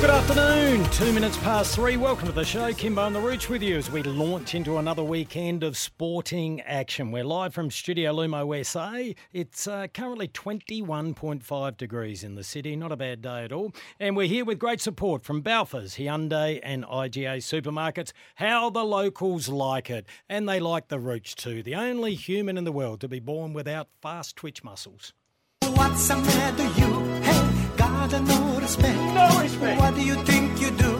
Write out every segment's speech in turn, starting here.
Good afternoon, two minutes past three. Welcome to the show. Kymbo and the Rooch with you as we launch into another weekend of sporting action. We're live from Studio Lumo SA. It's uh, currently 21.5 degrees in the city, not a bad day at all. And we're here with great support from Balfours, Hyundai, and IGA supermarkets. How the locals like it. And they like the Rooch too, the only human in the world to be born without fast twitch muscles. What's the matter you? Hey, gotta no respect. No respect. What do you think you do?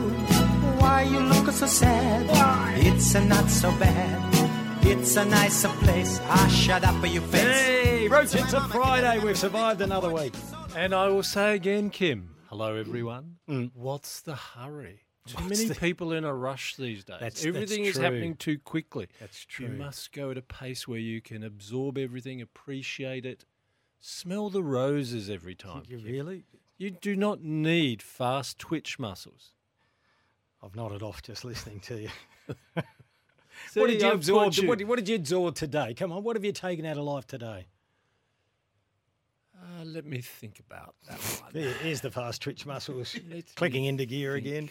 Why you look so sad? Why? It's a not so bad. It's a nicer place. Ah, shut up, you face. Hey, Rooch, it's a Friday. We've survived another week. And I will say again, Kim. Hello, everyone. What's the hurry? Too Mm. What's many the- people in a rush these days. That's- everything that's is true. happening too quickly. That's true. You must go at a pace where you can absorb everything, appreciate it, smell the roses every time. You really? You do not need fast twitch muscles. I've nodded off just listening to you. See, what did you I've absorb? you. What, what did you absorb today? Come on, what have you taken out of life today? Uh, let me think about that one. There- Here's the fast twitch muscles clicking into gear again.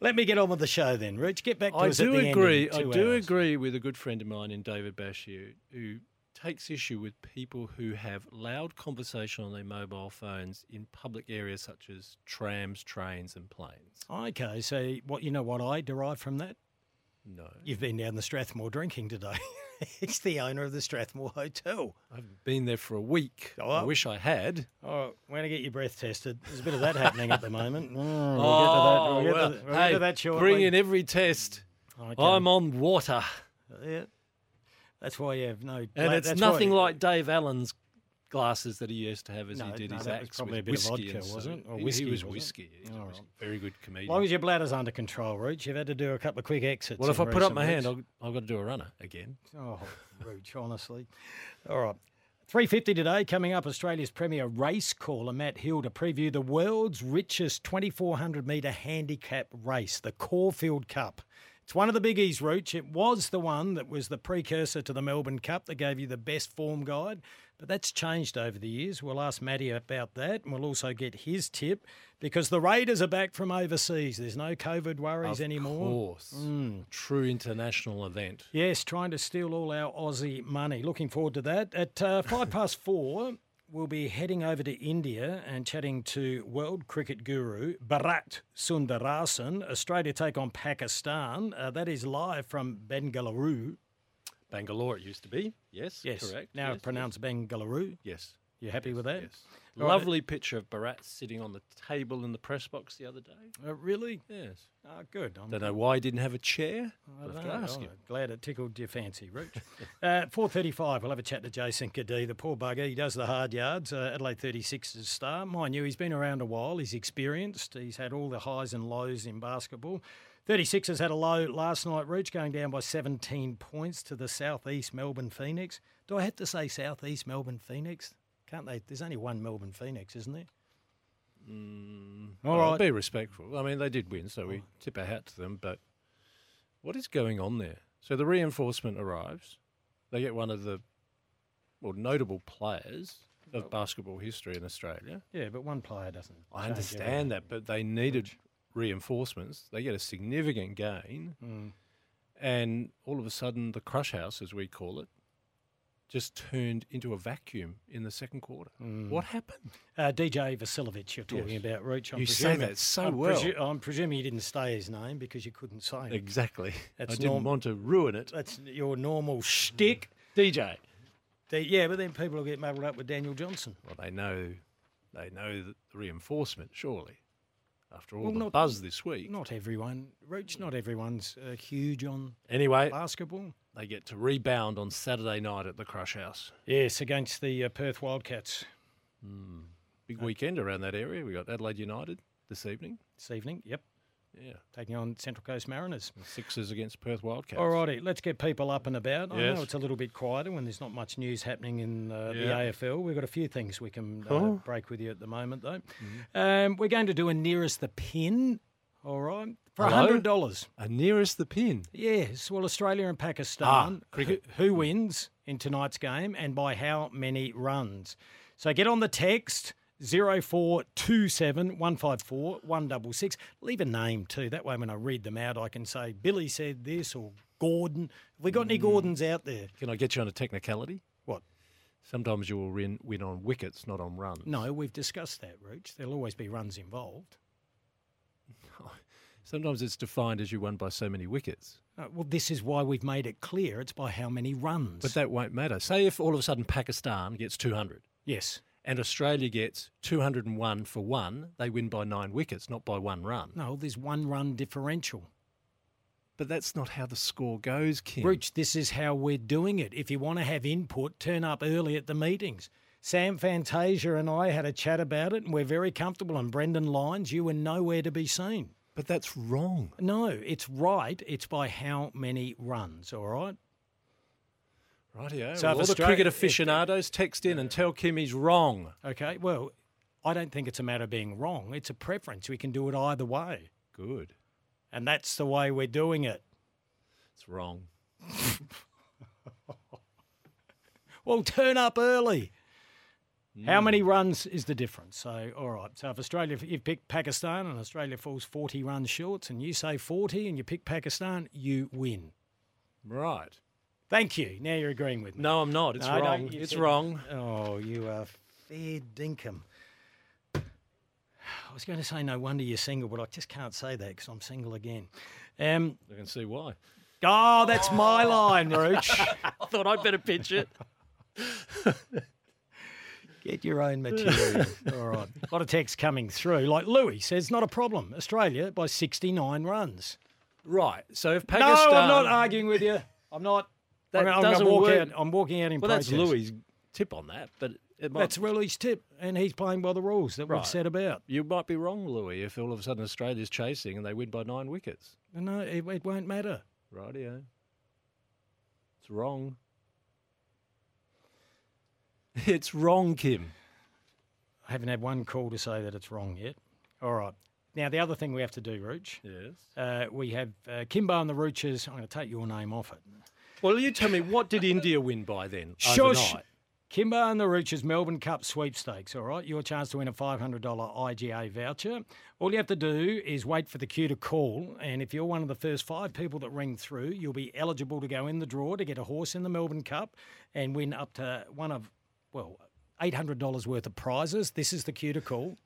Let me get on with the show then, Rich. Get back to I us at do the end in agree. I do hours. agree with a good friend of mine in David Bashiu who takes issue with people who have loud conversation on their mobile phones in public areas such as trams, trains, and planes. Okay, so what you know what I derive from that? No, You've been down the Strathmore drinking today. it's the owner of the Strathmore Hotel. I've been there for a week. Oh, I wish I had. Oh, we're going to get your breath tested. There's a bit of that happening at the moment. Mm, we'll oh, get to that. We'll get well, to, we'll hey, get to that shortly. bring in every test. Okay. I'm on water, Yeah. That's why you have no. and it's nothing like Dave Allen's glasses that he used to have as No, he did no, his that was acts probably with a bit of vodka, wasn't it? Or he- whiskey, he was was whiskey. He was right. very good comedian. As long as your bladder's under control, Rooch, you've had to do a couple of quick exits. Well, if I put up my hand, weeks. I've, I've got to do a runner again. Oh, Rooch, honestly. All right. 350 today, coming up, Australia's premier race caller, Matt Hill, to preview the world's richest 2,400 metre handicap race, the Caulfield Cup. It's one of the biggies, Rooch. It was the one that was the precursor to the Melbourne Cup that gave you the best form guide, but that's changed over the years. We'll ask Matty about that, and we'll also get his tip because the Raiders are back from overseas. There's no COVID worries Of anymore. Of course. Mm. True international event. Yes, trying to steal all our Aussie money. Looking forward to that. At uh, five past four, we'll be heading over to India and chatting to world cricket guru Bharat Sundaresan. Australia take on Pakistan. Uh, that is live from Bengaluru. Bangalore it used to be. Yes, Yes, correct. now yes, pronounced Bengaluru. Yes. You happy with that? Yes. All right. Lovely picture of Bharat sitting on the table in the press box the other day. Uh, really? Yes. Oh, good. I'm Don't know why he didn't have a chair. I've don't to know. ask Oh, him. Glad it tickled your fancy, Rich. uh, 4.35, we'll have a chat to Jason Cadee, the poor bugger. He does the hard yards, uh, Adelaide 36's star. Mind you, he's been around a while. He's experienced. He's had all the highs and lows in basketball. 36 has had a low last night, Rich, going down by 17 points to the southeast Melbourne Phoenix. Do I have to say southeast Melbourne Phoenix? Can't they? There's only one Melbourne Phoenix, isn't there? All Well, right. Be respectful. I mean, they did win, so we tip our hat to them. But what is going on there? So the reinforcement arrives. They get one of the well notable players of basketball history in Australia. Yeah, but one player doesn't. I understand that, but they needed reinforcements. They get a significant gain, Mm. and all of a sudden, the crush house, as we call it, just turned into a vacuum in the second quarter. Mm. What happened? Uh, DJ Vasiljevic, you're talking Yes. about, Rooch. I'm You say that so I'm well. presu- I'm presuming you didn't say his name because you couldn't say it. Exactly. That's I didn't norm- want to ruin it. That's your normal shtick. DJ. The- yeah, but then people will get muddled up with Daniel Johnson. Well, they know, they know the reinforcement. Surely, after all Well, the not- buzz this week. Not everyone, Rooch, not everyone's uh, huge on Anyway, basketball. They get to rebound on Saturday night at the Crush House. Yes, against the uh, Perth Wildcats Big weekend around that area. We got Adelaide United this evening. this evening. Yep. Yeah. taking on Central Coast Mariners. Sixers against Perth Wildcats. All righty, let's get people up and about. I know it's a little bit quieter when there's not much news happening in uh, the AFL. We've got a few things we can uh, Cool. break with you at the moment, though. Mm-hmm. Um, we're going to do a nearest the pin, all right, for Hello? $100. Uh, nearest the pin. Yes, well, Australia and Pakistan. Ah, cricket. Who, who wins in tonight's game and by how many runs? So get on the text 0427 154 166. Leave a name too. That way, when I read them out, I can say Billy said this or Gordon. Have we got any Gordons out there? Can I get you on a technicality? What? Sometimes you will win, win on wickets, not on runs. No, we've discussed that, Rooch. There'll always be runs involved. Sometimes it's defined as you won by so many wickets. Uh, well, this is why we've made it clear. It's by how many runs. But that won't matter. Say if all of a sudden Pakistan gets 200 yes. and Australia gets 201 for one, they win by nine wickets, not by one run. No, there's one run differential. But that's not how the score goes, Kim. Rooch, this is how we're doing it. If you want to have input, turn up early at the meetings. Sam Fantasia and I had a chat about it, and we're very comfortable. And Brendan Lyons, you were nowhere to be seen. But that's wrong. No, it's right. It's by how many runs, all right? Rightio. So So if all the Austra- cricket aficionados text in and tell Kim he's wrong. Okay, well, I don't think it's a matter of being wrong. It's a preference. We can do it either way. Good. And that's the way we're doing it. It's wrong. Well, turn up early. Mm. How many runs is the difference? So, all right. So, if Australia, if you pick Pakistan and Australia falls 40 runs short, and you say 40 and you pick Pakistan, you win. Right. Thank you. Now you're agreeing with me. No, I'm not. It's No, wrong. it's said- wrong. Oh, you are fair dinkum. I was going to say no wonder you're single, but I just can't say that because I'm single again. Um, I can see why. oh, that's my line, Rooch. I thought I'd better pitch it. Get your own material. All right. A lot of text coming through. Like Louis says, not a problem. Australia by 69 runs. Right. So if Pakistan. No, I'm not arguing with you. I'm not. That I'm, I'm doesn't walk work. out. I'm walking out in Well, that's protest. Louis' tip on that, but it might, That's Louis' tip, and he's playing by the rules that we've Right. set about. you might be wrong, Louis, if all of a sudden Australia's chasing and they win by nine wickets. No, it, it won't matter. Rightio. It's wrong. It's wrong, Kim. I haven't had one call to say that it's wrong yet. All right. Now, the other thing we have to do, Rooch, Yes. uh, we have uh, Kymbo and the Rooches. I'm going to take your name off it. Well, you tell me, what did India win by then? Shush. Overnight? Kymbo and the Rooches Melbourne Cup sweepstakes, all right? Your chance to win a $500 IGA voucher. All you have to do is wait for the queue to call, and if you're one of the first five people that ring through, you'll be eligible to go in the draw to get a horse in the Melbourne Cup and win up to one of, well, $800 worth of prizes. This is the to call.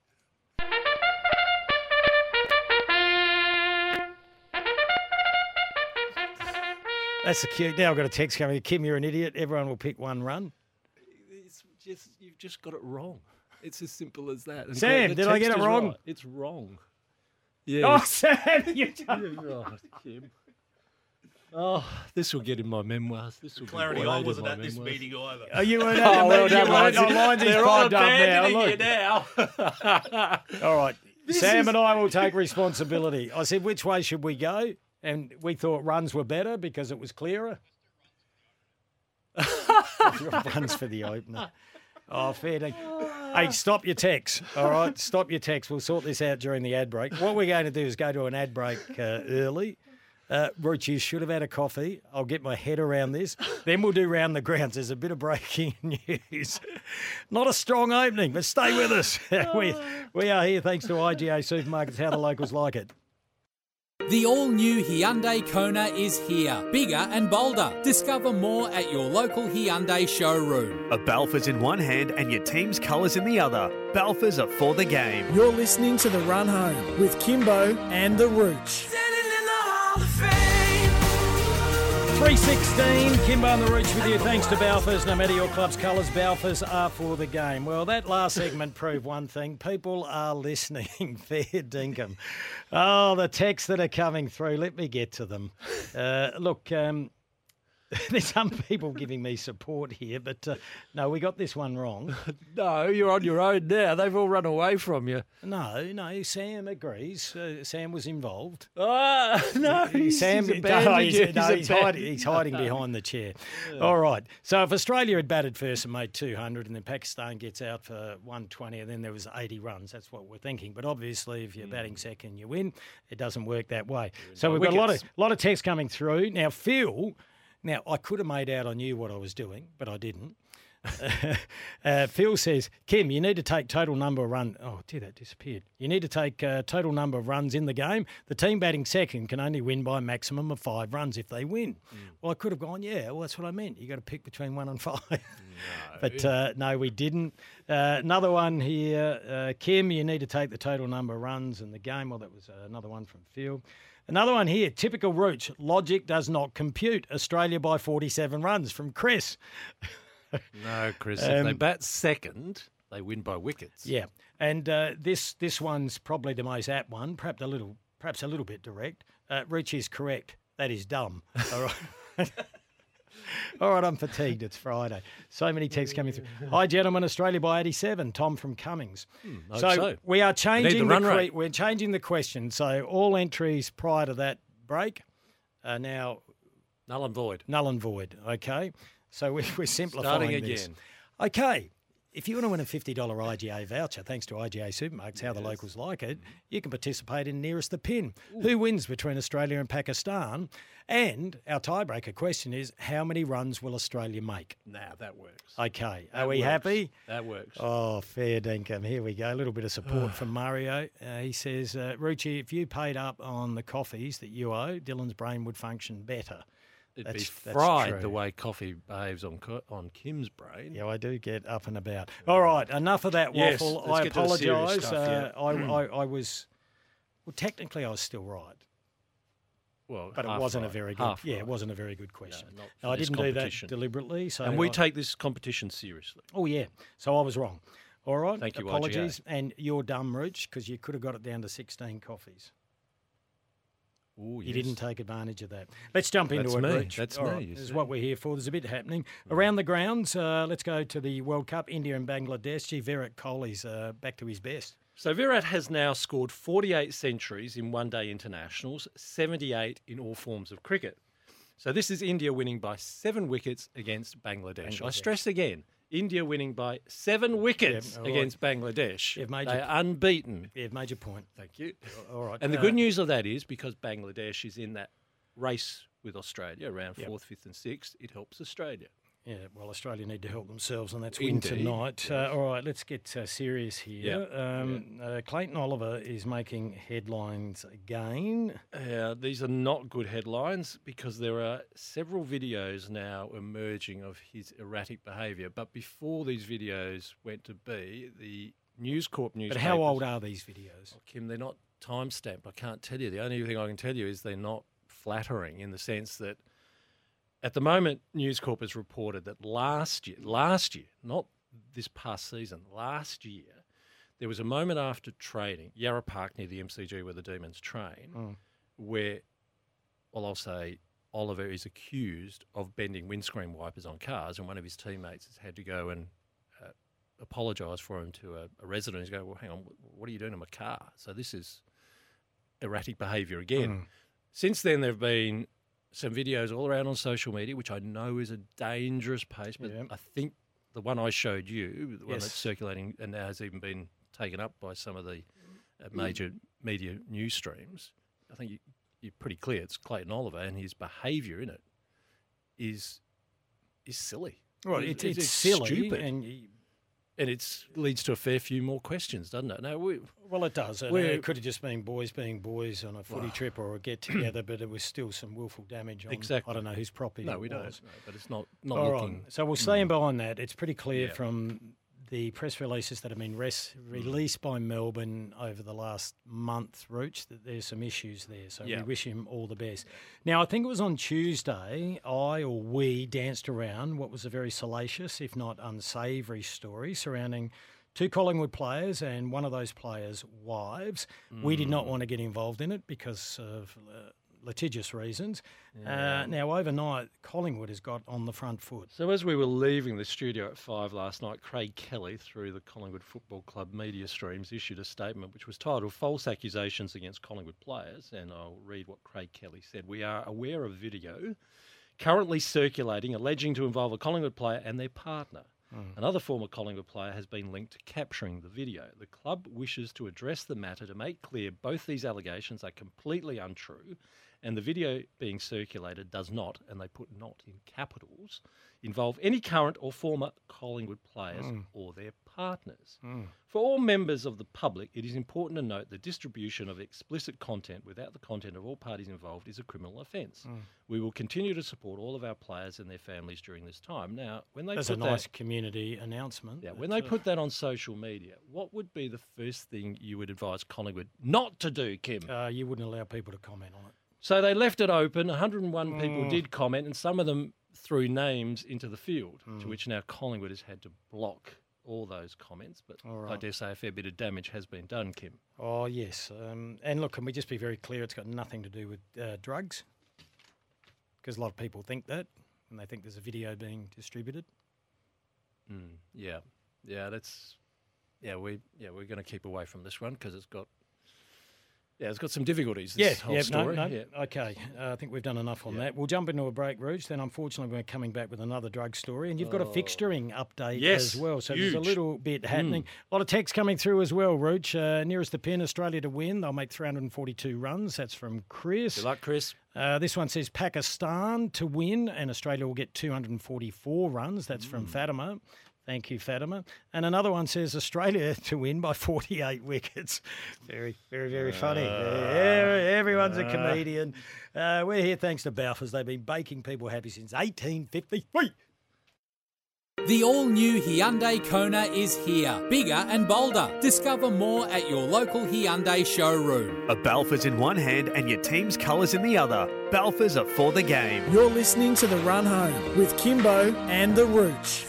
That's the cue. Now I've got a text coming. Kim, you're an idiot. Everyone will pick one run. It's just you've just got it wrong. It's as simple as that. And Sam, did I get it wrong? right. It's wrong. Yeah. Oh. Sam, you You're right, Kim. Oh, this will get in my memoirs. This will Clarity, be I wasn't my at this meeting either. Oh, you weren't Oh, at the well done, You weren't- oh, Lyons is They're all piped up now. you now. All right. Sam and I will take responsibility. I said, which way should we go? And we thought runs were better because it was clearer. runs for the opener. Oh, fair dinkum. Hey, stop your text. All right, stop your text. We'll sort this out during the ad break. What we're going to do is go to an ad break uh, early. Uh, Rooch, you should have had a coffee. I'll get my head around this. Then we'll do round the grounds. There's a bit of breaking news. Not a strong opening, but stay with us. we, we are here thanks to IGA Supermarkets, how the locals like it. The all new Hyundai Kona is here, bigger and bolder. Discover more at your local Hyundai showroom. A Balfour's in one hand and your team's colours in the other. Balfour's are for the game. You're listening to The Run Home with Kymbo and The Rooch. 316, Kymbo and the Rooch with you. Thanks to Balfours. No matter your club's colours, Balfours are for the game. Well, that last segment proved one thing. People are listening. Fair dinkum. Oh, the texts that are coming through. Let me get to them. Uh, look, um, There's some people giving me support here, but uh, no, we got this one wrong. No, you're on your own now. They've all run away from you. No, no, Sam agrees. Uh, Sam was involved. Ah, no, he's, Sam, he's no, he's, no, He's he's hiding, he's hiding behind the chair. All right. So if Australia had batted first and made 200, and then Pakistan gets out for 120, and then there was 80 runs, that's what we're thinking. But obviously, if you're batting second, you win. It doesn't work that way. So by we've got a lot of lot of text coming through now. Phil, now I could have made out I knew what I was doing, but I didn't. uh, Phil says, Kim, you need to take total number of runs. Oh, dear, that disappeared. You need to take uh, total number of runs in the game. The team batting second can only win by a maximum of five runs if they win. Well, I could have gone, yeah, well, that's what I meant. You got to pick between one and five. but uh, no, we didn't. Uh, another one here, uh, Kim, you need to take the total number of runs in the game. Well, that was uh, another one from Phil. Another one here, typical roots. Logic does not compute. Australia by 47 runs from Chris. No, Chris. if they bat second, they win by wickets. Yeah, and uh, this this one's probably the most apt one. Perhaps a little, perhaps a little bit direct. Uh, Rich is correct. That is dumb. All right. All right, I'm fatigued. It's Friday. So many texts coming through. Hi, gentlemen. Australia by 87. Tom from Cummings. Hmm, hope so, so. we are changing the, cre- we're changing the question. So all entries prior to that break are now Null and void. null and void. Okay, so we, we're simplifying Starting this. again. Okay, if you want to win a fifty dollar IGA voucher, thanks to IGA Supermarkets, how the locals like it, you can participate in nearest the pin. Who wins between Australia and Pakistan? And our tiebreaker question is: How many runs will Australia make? Now that works. Okay, are we works. happy? That works. Oh, fair dinkum. Here we go. A little bit of support from Mario. Uh, he says, uh, Rucci, if you paid up on the coffees that you owe, Dillon's brain would function better. It'd that's- be fried true. the way coffee behaves on on Kim's brain. Yeah, I do get up and about. All right, enough of that Yes, waffle. let's I get to the serious apologise. Uh, yeah. I, I, I was, well, technically, I was still right, Well, but it wasn't a very good. half Yeah, right. it wasn't a very good question. not No, I didn't do that deliberately. So And we I- take this competition seriously. Oh yeah, so I was wrong. All right, Thank you, Apologies, and you're dumb, Rich, because you could have got it down to 16 coffees. Ooh, You didn't take advantage of that. Let's jump into That's it, me. Rich. That's All me, right, This is what we're here for. There's a bit happening around the grounds. Uh, let's go to the World Cup. India and Bangladesh. Gee, Virat Kohli's uh, back to his best. So Virat has now scored 48 centuries in one-day internationals, 78 in all forms of cricket. So this is India winning by seven wickets against Bangladesh. I stress again, India winning by seven wickets right. against Bangladesh. You've made they are unbeaten. Yeah, major point. Thank you. All right. And the uh, good news of that is because Bangladesh is in that race with Australia around Yep. fourth, fifth, and sixth, it helps Australia. Yeah, well, Australia need to help themselves, and that's win Indeed, tonight. Uh, all right, let's get uh, serious here. Yeah, Um, Uh, Clayton Oliver is making headlines again. Uh, these are not good headlines because there are several videos now emerging of his erratic behaviour. But before these videos went to be, the News Corp news. But how old are these videos? Oh, Kim, they're not time stamped. I can't tell you. The only thing I can tell you is they're not flattering in the sense that at the moment, News Corp has reported that last year, last year, not this past season, last year, there was a moment after training, Yarra Park near the MCG where the Demons train, where, well, I'll say Oliver is accused of bending windscreen wipers on cars, and one of his teammates has had to go and uh, apologise for him to a, a resident. He's going, well, hang on, what are you doing to my car? So this is erratic behaviour again. Since then, there have been some videos all around on social media, which I know is a dangerous pace, but Yeah. I think the one I showed you, the one Yes. that's circulating and now has even been taken up by some of the uh, major media news streams, I think you, you're pretty clear it's Clayton Oliver and his behaviour in it is is silly. Right, It's- it's, it's, it's silly, stupid. and and it leads to a fair few more questions, doesn't it? No, we, well, it does. And it could have just been boys being boys on a footy trip or a get together, but it was still some willful damage on. Exactly. I don't know whose property. no, it we don't. no, but it's not not All right. looking. So we'll stand behind that. It's pretty clear Yeah. from the press releases that have been res- Mm. released by Melbourne over the last month, Rooch, that there's some issues there. So Yeah. we wish him all the best. Now, I think it was on Tuesday, I or we danced around what was a very salacious, if not unsavoury, story surrounding two Collingwood players and one of those players' wives. We did Mm. not want to get involved in it because of. Uh, litigious reasons. Uh, now, overnight, Collingwood has got on the front foot. So as we were leaving the studio at five last night, Craig Kelly, through the Collingwood Football Club media streams, issued a statement which was titled "False Accusations Against Collingwood Players." And I'll read what Craig Kelly said: "We are aware of video currently circulating alleging to involve a Collingwood player and their partner." Another former Collingwood player has been linked to capturing the video. The club wishes to address the matter to make clear both these allegations are completely untrue and the video being circulated does not, and they put not in capitals, involve any current or former Collingwood players mm. or their partners. Mm. For all members of the public, it is important to note the distribution of explicit content without the content of all parties involved is a criminal offence. Mm. We will continue to support all of our players and their families during this time. Now, when they That's put a that, community announcement. yeah, when they put that on social media, what would be the first thing you would advise Collingwood not to do, Kim? uh, you wouldn't allow people to comment on it. So they left it open. 101 people did comment, and some of them threw names into the field, to which now Collingwood has had to block all those comments. But I dare say a fair bit of damage has been done, Kim. Oh, yes. Um, and look, can we just be very clear? It's got nothing to do with uh, drugs. Because a lot of people think that, and they think there's a video being distributed. Mm, yeah, yeah, that's yeah. We yeah we're going to keep away from this one because it's got yeah it's got some difficulties. This whole yeah, story. no, no. Yeah. Okay, uh, I think we've done enough on Yeah. that. We'll jump into a break, Rooch. Then, unfortunately, we're coming back with another drug story, and you've got a fixturing update Oh. Yes, as well. So there's a little bit happening. A lot of text coming through as well, Rooch. Uh, nearest the pin, Australia to win. They'll make 342 runs. That's from Chris. Good luck, Chris. Uh, this one says Pakistan to win, and Australia will get 244 runs. That's Mm. from Fatima. Thank you, Fatima. And another one says Australia to win by 48 wickets. Very, very, very funny. Yeah, Everyone's a comedian. Uh, we're here thanks to Balfours. They've been baking people happy since 1853. The all new Hyundai Kona is here, bigger and bolder. Discover more at your local Hyundai showroom. A Balfours in one hand and your team's colours in the other. Balfours are for the game. You're listening to The Run Home with Kymbo and the Rooch.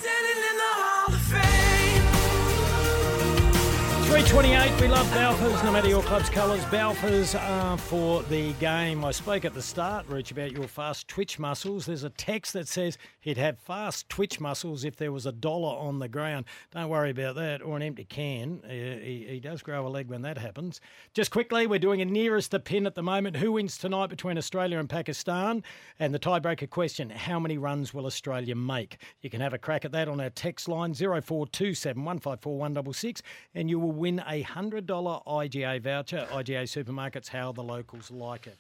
328, we love Balfours, no matter your club's colours. Balfours are for the game. I spoke at the start, Rich, about your fast twitch muscles. There's a text that says he'd have fast twitch muscles if there was a dollar on the ground. Don't worry about that, or an empty can. Uh, he, he does grow a leg when that happens. Just quickly, we're doing a nearest the pin at the moment. Who wins tonight between Australia and Pakistan? And the tiebreaker question how many runs will Australia make? You can have a crack at that on our text line 0427 154 166 and you will win a $100 IGA voucher. IGA Supermarkets, how the locals like it.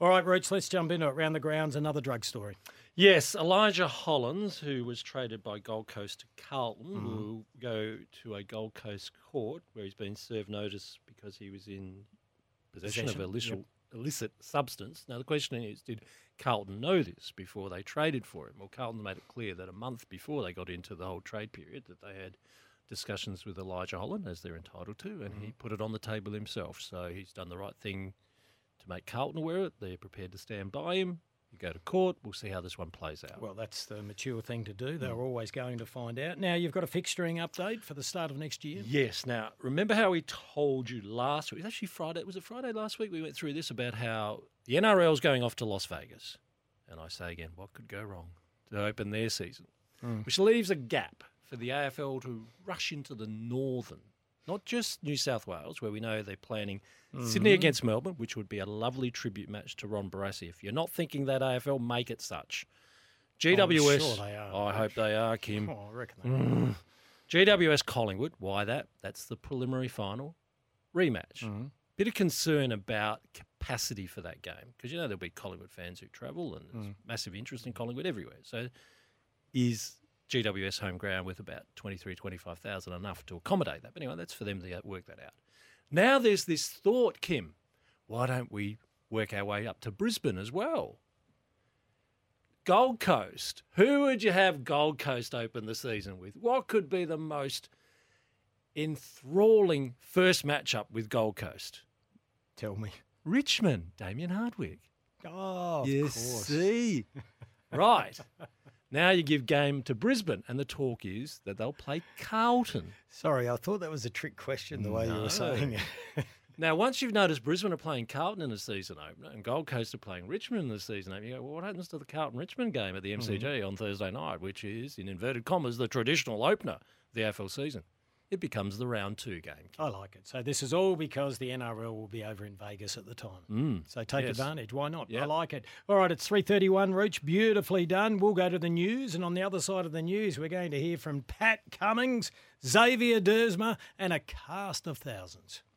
All right, Rooch, let's jump into it. Round the grounds, another drug story. Yes, Elijah Hollins, who was traded by Gold Coast to Carlton, Mm-hmm. will go to a Gold Coast court where he's been served notice because he was in possession, Possession, of illicit, illicit substance. Now, the question is did Carlton know this before they traded for him? Well, Carlton made it clear that a month before they got into the whole trade period that they had discussions with Elijah Hollins, as they're entitled to, and Mm-hmm. he put it on the table himself. So he's done the right thing to make Carlton aware of it. They're prepared to stand by him. You go to court. We'll see how this one plays out. Well, that's the mature thing to do. They were always going to find out. Now, you've got a fixturing update for the start of next year. Yes. Now, remember how we told you last week? It was actually Friday. Was it Friday last week? We went through this about how the NRL's going off to Las Vegas. And I say again, what could go wrong to open their season? Which leaves a gap for the AFL to rush into the northern, not just New South Wales, where we know they're planning Sydney against Melbourne, which would be a lovely tribute match to Ron Barassi. If you're not thinking that AFL, make it such. GWS, sure they are, I hope they are, Kim. Oh, I reckon they GWS Collingwood, why that? That's the preliminary final rematch. Mm-hmm. Bit of concern about capacity for that game because you know there'll be Collingwood fans who travel and Mm. there's massive interest in Collingwood everywhere. So is GWS home ground with about 23, 25,000 enough to accommodate that? But anyway, that's for them to work that out. Now there's this thought, Kim, why don't we work our way up to Brisbane as well? Gold Coast. Who would you have Gold Coast open the season with? What could be the most enthralling first matchup with Gold Coast? Tell me. Richmond, Damien Hardwick. Oh, of you course. see. right. Now you give game to Brisbane, and the talk is that they'll play Carlton. Sorry, I thought that was a trick question the way you were saying it. Now, once you've noticed Brisbane are playing Carlton in the season opener and Gold Coast are playing Richmond in the season opener, you go, well, what happens to the Carlton Richmond game at the MCG Mm-hmm. on Thursday night, which is, in inverted commas, the traditional opener of the AFL season? It becomes the round two game. I like it. So this is all because the NRL will be over in Vegas at the time. Mm. So take yes. advantage. Why not? I like it. All right, it's 3.31, Rooch. Beautifully done. We'll go to the news. And on the other side of the news, we're going to hear from Pat Cummins, Xavier Duursma, and a cast of thousands.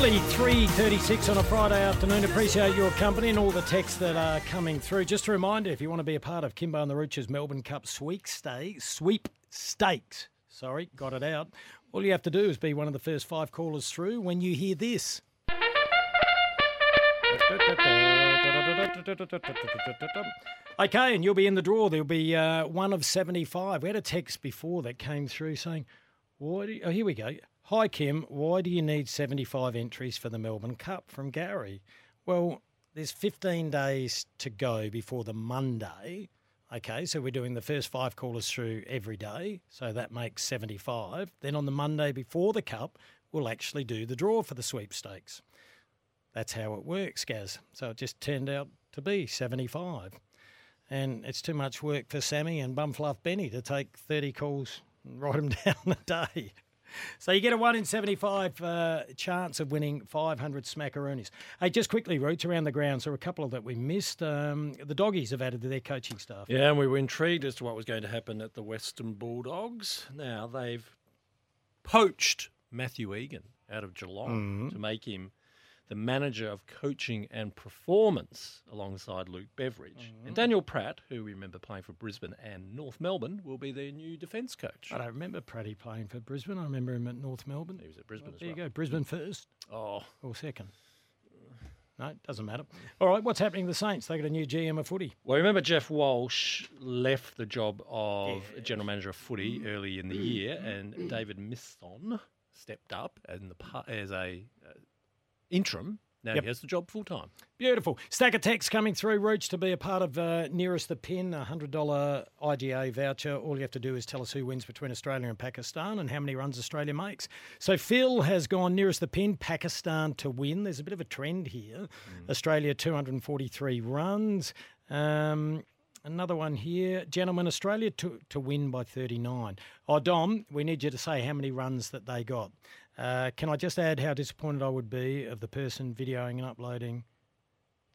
Nearly 3.36 on a Friday afternoon. Appreciate your company and all the texts that are coming through. Just a reminder, if you want to be a part of Kymbo and the Rooch's Melbourne Cup sweep stay, sweep stakes, sorry, got it out. All you have to do is be one of the first five callers through when you hear this. Okay, and you'll be in the draw. There'll be uh, one of 75. We had a text before that came through saying, you, oh, here we go. Hi, Kim. Why do you need 75 entries for the Melbourne Cup from Gary? Well, there's 15 days to go before the Monday. Okay, so we're doing the first five callers through every day. So that makes 75. Then on the Monday before the Cup, we'll actually do the draw for the sweepstakes. That's how it works, Gaz. So it just turned out to be 75. And it's too much work for Sammy and Bumfluff Benny to take 30 calls and write them down a day. So you get a 1 in 75 uh, chance of winning 500 smackaroonies. Hey, just quickly, Rooch, around the ground. So a couple of that we missed. Um, the doggies have added to their coaching staff. Yeah, and we were intrigued as to what was going to happen at the Western Bulldogs. Now, they've poached Matthew Egan out of Geelong to make him the manager of coaching and performance alongside Luke Beveridge. And Daniel Pratt, who we remember playing for Brisbane and North Melbourne, will be their new defence coach. I don't remember Pratty playing for Brisbane. I remember him at North Melbourne. He was at Brisbane as well. There you go. Brisbane first Oh, or second. No, it doesn't matter. All right, what's happening to the Saints? They got a new GM of footy. Well, remember Geoff Walsh left the job of general manager of footy early in the year, and David Misson stepped up as, the, as a uh, interim. Now Yep. he has the job full time. Beautiful. Stack of text coming through, Rooch, to be a part of uh, Nearest the Pin, a $100 IGA voucher. All you have to do is tell us who wins between Australia and Pakistan and how many runs Australia makes. So Phil has gone Nearest the Pin, Pakistan to win. There's a bit of a trend here. Australia 243 runs. Um, Another one here, gentlemen. Australia to, to win by 39. Oh, Dom, we need you to say how many runs that they got. Uh, can I just add how disappointed I would be of the person videoing and uploading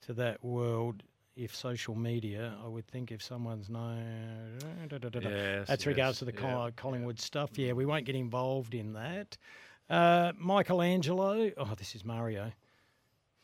to that world if social media, I would think if someone's known. Yes, That's regards to the yeah, Col- Collingwood stuff. Yeah, we won't get involved in that. Uh, Michelangelo, oh, this is Mario.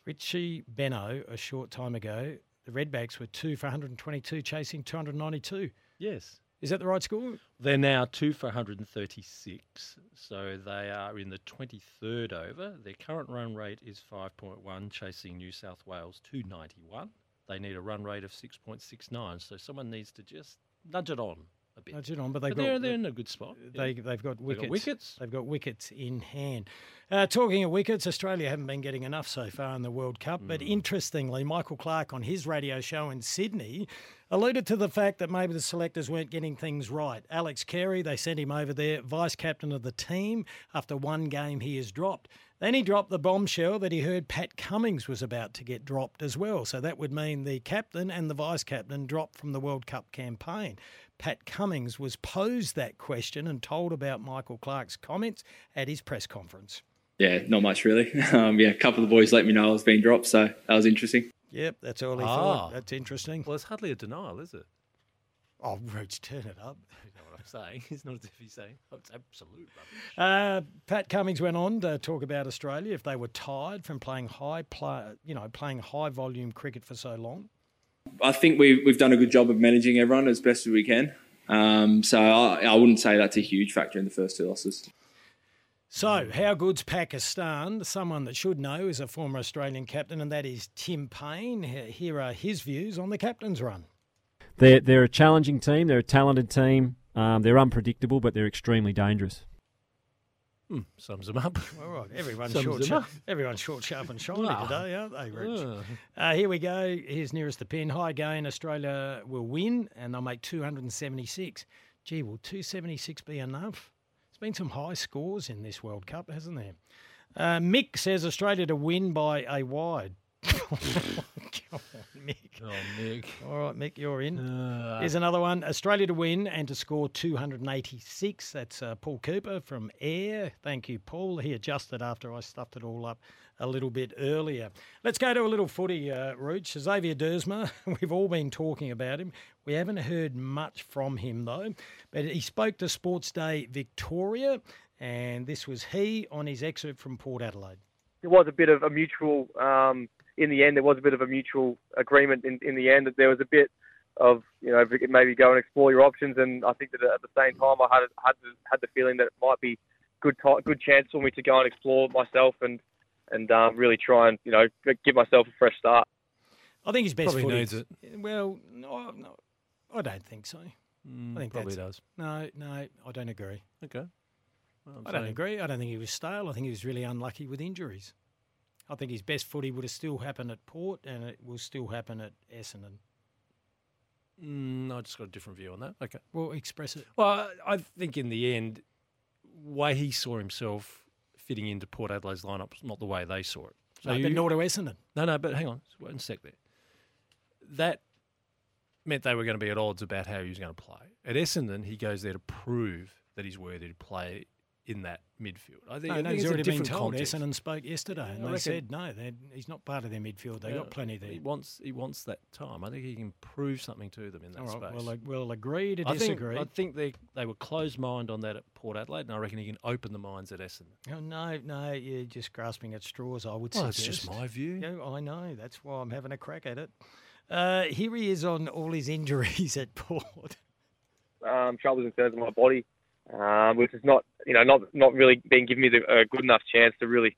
Richie Benno, a short time ago, the Redbacks were two for 122, chasing 292. Yes. Is that the right score? They're now two for 136, so they are in the 23rd over. Their current run rate is 5.1, chasing New South Wales 291. They need a run rate of 6.69, so someone needs to just nudge it on a bit. Nudge it on, but they've But they're, they're in a good spot. yeah. They, they've got wickets. wickets. They've got wickets in hand. Uh, talking of wickets, Australia haven't been getting enough so far in the World Cup. But interestingly, Michael Clarke on his radio show in Sydney alluded to the fact that maybe the selectors weren't getting things right. Alex Carey, they sent him over there, vice captain of the team. After one game, he is dropped. Then he dropped the bombshell that he heard Pat Cummins was about to get dropped as well. So that would mean the captain and the vice captain dropped from the World Cup campaign. Pat Cummins was posed that question and told about Michael Clarke's comments at his press conference. yeah, not much really. Um, yeah, a couple of the boys let me know I was being dropped, so that was interesting. Yep, that's all he Ah. thought. That's interesting. Well, it's hardly a denial, is it? Oh, Rooch, turn it up. You know what I'm saying? It's not as if he's saying, oh, it's absolute rubbish. Uh, Pat Cummins went on to talk about Australia if they were tired from playing high play, you know, playing high volume cricket for so long. I think we've we've done a good job of managing everyone as best as we can. Um, so I, I wouldn't say that's a huge factor in the first two losses. So, how good's Pakistan? Someone that should know is a former Australian captain, and that is Tim Paine. Here are his views on the captain's run. they're they're a challenging team. They're a talented team. Um, they're unpredictable, but they're extremely dangerous. Hmm, sums them up. All right, everyone's short, them sharp, up. everyone's short, sharp, and shiny Ah. today, aren't they, Rich? Ah. Uh, here we go. Here's nearest the pin. High gain. Australia will win, and they'll make 276. Gee, will 276 be enough? Been some high scores in this World Cup, hasn't there? Uh, Mick says Australia to win by a wide. Come on, Mick. Oh, Nick. All right, Mick, you're in. Uh, Here's another one. Australia to win and to score 286. That's uh, Paul Cooper from Air. Thank you, Paul. He adjusted after I stuffed it all up a little bit earlier. Let's go to a little footy, uh, Rooch. Xavier Duursma, we've all been talking about him. We haven't heard much from him, though. But he spoke to Sports Day Victoria, and this was he on his excerpt from Port Adelaide. there was a bit of a mutual um, in the end there was a bit of a mutual agreement in, in the end that there was a bit of you know maybe go and explore your options and I think that at the same time I had had the, had the feeling that it might be good ti good chance for me to go and explore myself and and um, really try and you know give myself a fresh start. I think his best Probably footy. needs it. Well, no, no, I don't think so. Mm, I think probably that's- does. No, no, I don't agree. Okay. Well, I'm don't agree. I don't think he was stale. I think he was really unlucky with injuries. I think his best footy would have still happened at Port and it will still happen at Essendon. Mm, I just got a different view on that. Okay. Well, express it. Well, I I think in the end, way he saw himself fitting into Port Adelaide's lineup not the way they saw it. So no, but nor to Essendon. No, no, but hang on, just a sec there. That meant they were going to be at odds about how he was going to play. At Essendon, he goes there to prove that he's worthy to play in that midfield. I think, No, I no, think he's it's a already been different told. context. Essendon spoke yesterday and I they reckon- said no, he's not part of their midfield. They've Yeah, got plenty there. He wants he wants that time. I think he can prove something to them in that All right, space. well, we'll agree to I think, disagree. I think they they were closed mind on that at Port Adelaide, and I reckon he can open the minds at Essendon. Oh, no, no, you're just grasping at straws, I would Well, that's just my view. Yeah, I know. That's why I'm having a crack at it. Uh, here he is on all his injuries at Port. um, troubles in terms of my body, um, which is not, you know, not not really being given me the, a good enough chance to really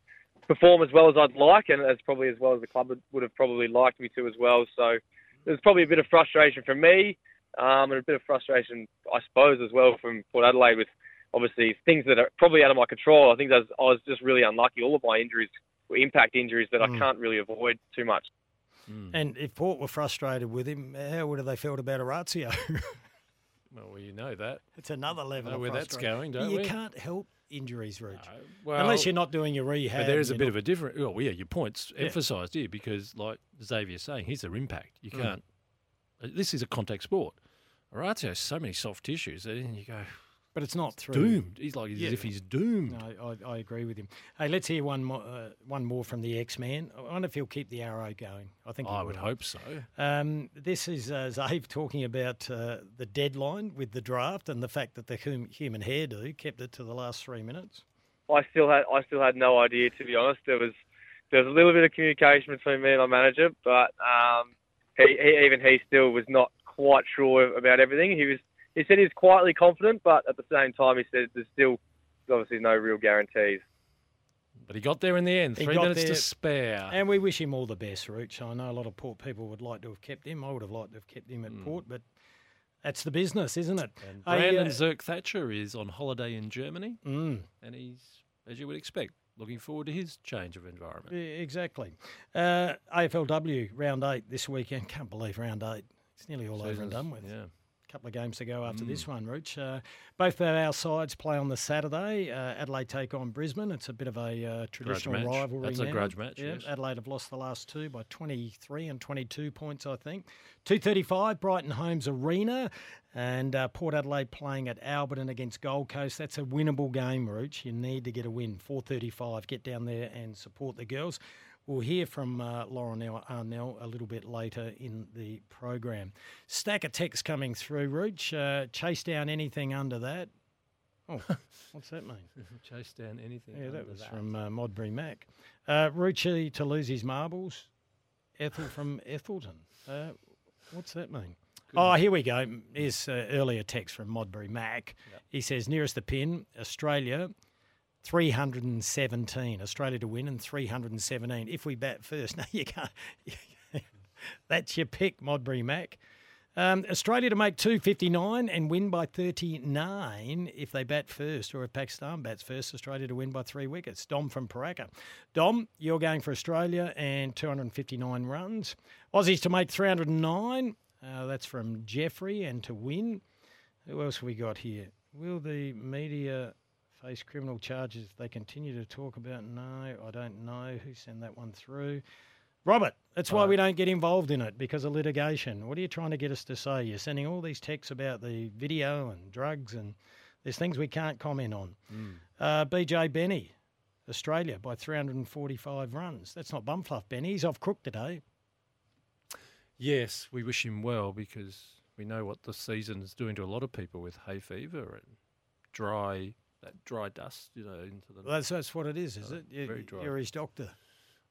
perform as well as I'd like, and as probably as well as the club would, would have probably liked me to as well. So there's probably a bit of frustration from me, um, and a bit of frustration, I suppose, as well from Port Adelaide with obviously things that are probably out of my control. I think that I was just really unlucky. All of my injuries were impact injuries that Mm. I can't really avoid too much. And if Port were frustrated with him, how would have they felt about Orazio? Well, you know that. it's another level Know where that's going, don't you we? can't help injuries, Rich. well, Unless you're not doing your rehab. But there is a bit not- of a different. Well, yeah, your points Yeah. emphasised here because, like Xavier's saying, he's their impact. You Mm. can't. uh, This is a contact sport. Orazio has so many soft tissues, and you go, But it's not through. doomed. He's like as Yeah. if he's doomed. No, I, I agree with him. Hey, let's hear one more, uh, one more from the X Man. I wonder if he'll keep the arrow going. I think he I would will. hope so. Um, this is uh, Zave talking about uh, the deadline with the draft and the fact that the hum- human hairdo kept it to the last three minutes. I still had I still had no idea to be honest. There was there was a little bit of communication between me and my manager, but um, he, he even he still was not quite sure about everything. He was he said he was quietly confident, but at the same time he said there's still obviously no real guarantees. But he got there in the end. He Three minutes there, to spare. And we wish him all the best, Rooch. I know a lot of Port people would like to have kept him. I would have liked to have kept him at Port, but that's the business, isn't it? And Brandon uh, Zerk Thatcher is on holiday in Germany, Mm. and he's, as you would expect, looking forward to his change of environment. Yeah, exactly. Uh, AFLW round eight this weekend. Can't believe round eight. It's nearly all over and done with. Yeah. Couple of games to go after Mm. this one, Rooch. Uh, both of our sides play on the Saturday. Uh, Adelaide take on Brisbane. It's a bit of a uh, traditional rivalry. That's a grudge match, Yeah, yes. Adelaide have lost the last two by 23 and 22 points, I think. 235, Brighton Homes Arena. And uh, Port Adelaide playing at Alberton against Gold Coast. That's a winnable game, Rooch. You need to get a win. 435. Get down there and support the girls. We'll hear from uh, Lauren Arnell a little bit later in the program. Stack of texts coming through, Rooch. Uh, chase down anything under that. Oh, what's that mean? Chase down anything. Yeah, that was from uh, Modbury Mac. Uh, Rucci to lose his marbles. Ethel from Ethelton. Uh, what's that mean? Oh, here we go. Here's uh, earlier text from Modbury Mac. He says, nearest the pin, Australia, 317. Australia to win and 317. If we bat first, no, you can't. That's your pick, Modbury Mac. Um, Australia to make 259 and win by 39 if they bat first, or if Pakistan bats first, Australia to win by three wickets. Dom from Pooraka. Dom, you're going for Australia and 259 runs. Aussies to make 309. Uh, that's from Jeffrey and to win. Who else have we got here? Will the media face criminal charges they continue to talk about? No, I don't know. Who sent that one through? Robert, that's why we don't get involved in it because of litigation. What are you trying to get us to say? You're sending all these texts about the video and drugs, and there's things we can't comment on. Uh, BJ Benny, Australia by 345 runs. That's not bum fluff, Benny. He's off crook today. Yes, we wish him well because we know what the season is doing to a lot of people with hay fever and dry that dry dust, you know, into the. Well, that's, that's what it is, is Oh, it? You, very dry. You're his doctor.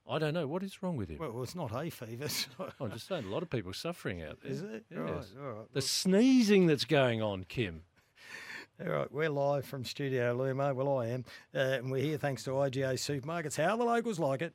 I don't know what is wrong with him. Well, it's not hay fever. so- I'm just saying, a lot of people are suffering out there. Is it? Yes. All right, all right. The sneezing that's going on, Kim. All right, we're live from Studio Lumo. Well, I am. Uh, and we're here thanks to IGA Supermarkets. How the locals like it.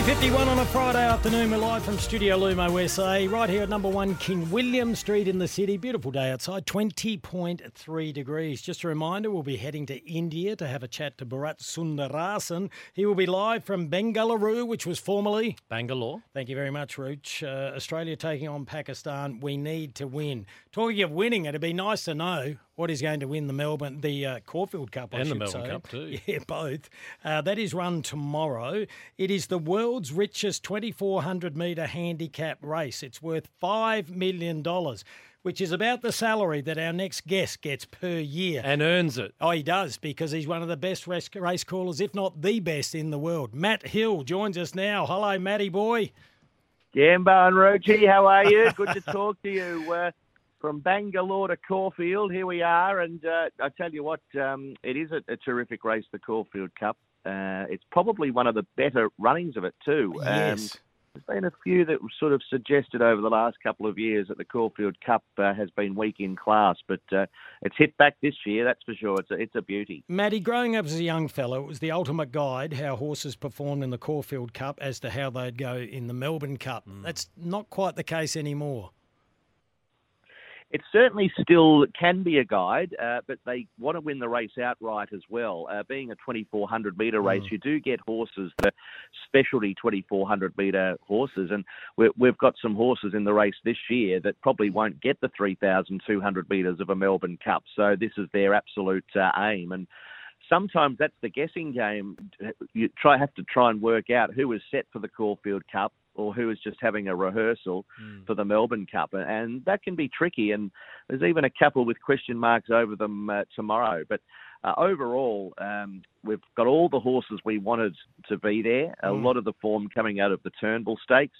351 on a Friday afternoon. We're live from Studio Lumo, SA, right here at number one King William Street in the city. Beautiful day outside, 20.3 degrees. Just a reminder, we'll be heading to India to have a chat to Bharat Sundaresan. He will be live from Bengaluru, which was formerly Bangalore. Thank you very much, Rooch. Uh, Australia taking on Pakistan. We need to win. Talking of winning, it'd be nice to know what is going to win the Melbourne, the uh, Caulfield Cup, I And the Melbourne say. Cup too. Yeah, both. Uh, that is run tomorrow. It is the world's richest 2,400 metre handicap race. It's worth $5 million, which is about the salary that our next guest gets per year. And earns it. Oh, he does because he's one of the best race, race callers, if not the best in the world. Matt Hill joins us now. Hello, Matty boy. Gambo and Rochi, how are you? Good to talk to you. Uh, from Bangalore to Caulfield, here we are, and uh, I tell you what, um, it is a, a terrific race, the Caulfield Cup. Uh, it's probably one of the better runnings of it too. Um, Yes. there's been a few that sort of suggested over the last couple of years that the Caulfield Cup uh, has been weak in class, but uh, it's hit back this year, that's for sure. It's a, it's a beauty. Matty, growing up as a young fellow, it was the ultimate guide how horses performed in the Caulfield Cup as to how they'd go in the Melbourne Cup. That's not quite the case anymore. It certainly still can be a guide, uh, but they want to win the race outright as well. Uh, being a 2400 metre race, you do get horses that are specialty 2400 metre horses, and we we've got some horses in the race this year that probably won't get the 3200 metres of a Melbourne Cup. So this is their absolute uh, aim, and sometimes that's the guessing game. You try have to try and work out who is set for the Caulfield Cup or who is just having a rehearsal for the Melbourne Cup, and that can be tricky. And there's even a couple with question marks over them uh, tomorrow. But uh, overall, um, we've got all the horses we wanted to be there. A Mm. lot of the form coming out of the Turnbull Stakes.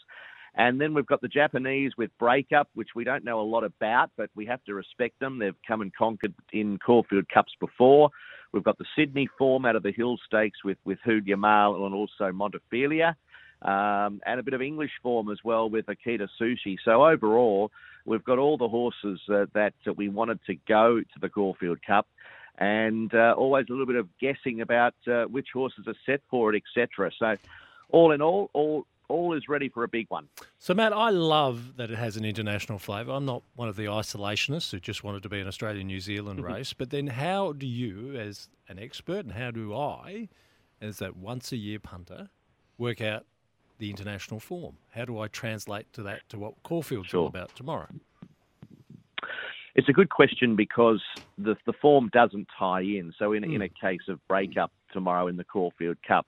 And then we've got the Japanese with Breakup, which we don't know a lot about, but we have to respect them. They've come and conquered in Caulfield Cups before. We've got the Sydney form out of the Hill Stakes with, with Hood Yamal and also Montefilia. Um, and a bit of English form as well with Okita Soushi. So overall, we've got all the horses uh, that uh, we wanted to go to the Caulfield Cup, and uh, always a little bit of guessing about uh, which horses are set for it, etc. So, all in all, all all is ready for a big one. So, Matt, I love that it has an international flavour. I'm not one of the isolationists who just wanted to be an Australian New Zealand race. But then, how do you, as an expert, and how do I, as that once a year punter, work out the international form? How do I translate to that to what Caulfield's all about tomorrow? It's a good question because the the form doesn't tie in. So in in a case of breakup tomorrow in the Caulfield Cup,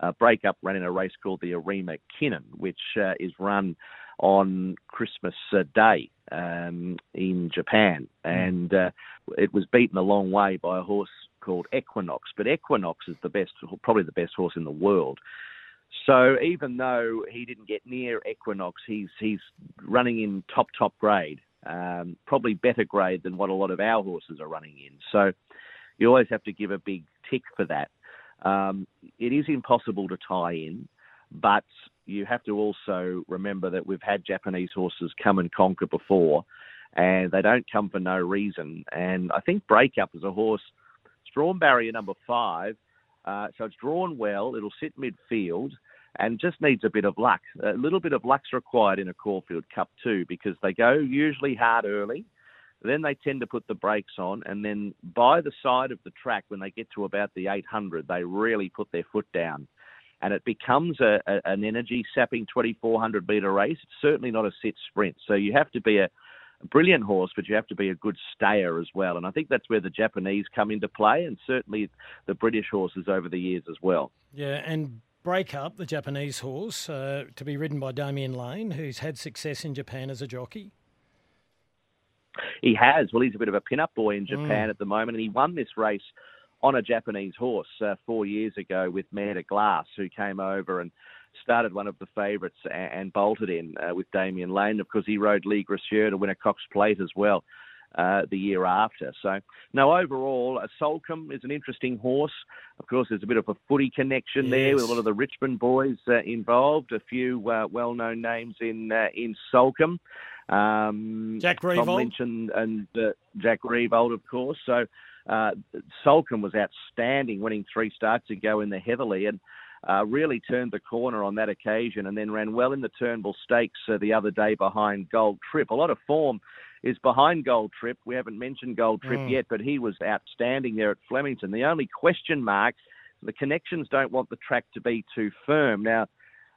uh, breakup ran in a race called the Arima Kinen, which uh, is run on Christmas uh, Day um, in Japan, and uh, it was beaten a long way by a horse called Equinox. But Equinox is the best, probably the best horse in the world. So even though he didn't get near Equinox, he's he's running in top top grade, um, probably better grade than what a lot of our horses are running in. So you always have to give a big tick for that. Um, it is impossible to tie in, but you have to also remember that we've had Japanese horses come and conquer before, and they don't come for no reason. And I think Breakup is a horse, it's drawn barrier number five, uh, so it's drawn well. It'll sit midfield and just needs a bit of luck. A little bit of luck's required in a Caulfield Cup too, because they go usually hard early. Then they tend to put the brakes on, and then by the side of the track, when they get to about the 800, they really put their foot down. And it becomes a, a, an energy sapping 2400 metre race. It's certainly not a sit sprint. So you have to be a brilliant horse, but you have to be a good stayer as well. And I think that's where the Japanese come into play, and certainly the British horses over the years as well. Yeah, and Break Up, the Japanese horse, uh, to be ridden by Damian Lane, who's had success in Japan as a jockey. He has. Well, he's a bit of a pin-up boy in Mm. Japan at the moment, and he won this race on a Japanese horse uh, four years ago with de Glace, who came over and started one of the favourites and, and bolted in uh, with Damian Lane. Of course, he rode Lys Gracieux to win a Cox Plate as well. Uh, the year after. So, no, overall, uh, Soulcombe is an interesting horse. Of course, there's a bit of a footy connection there with a lot of the Richmond boys uh, involved. A few uh, well-known names in uh, in Soulcombe. Um, Jack Tom Riewoldt. Lynch and, and uh, Jack Riewoldt, of course. So uh, Soulcombe was outstanding, winning three starts ago in the Heatherlie, and uh, really turned the corner on that occasion, and then ran well in the Turnbull Stakes uh, the other day behind Gold Trip. A lot of form is behind Gold Trip. We haven't mentioned Gold Trip Mm. yet, but he was outstanding there at Flemington. The only question mark, the connections don't want the track to be too firm. Now,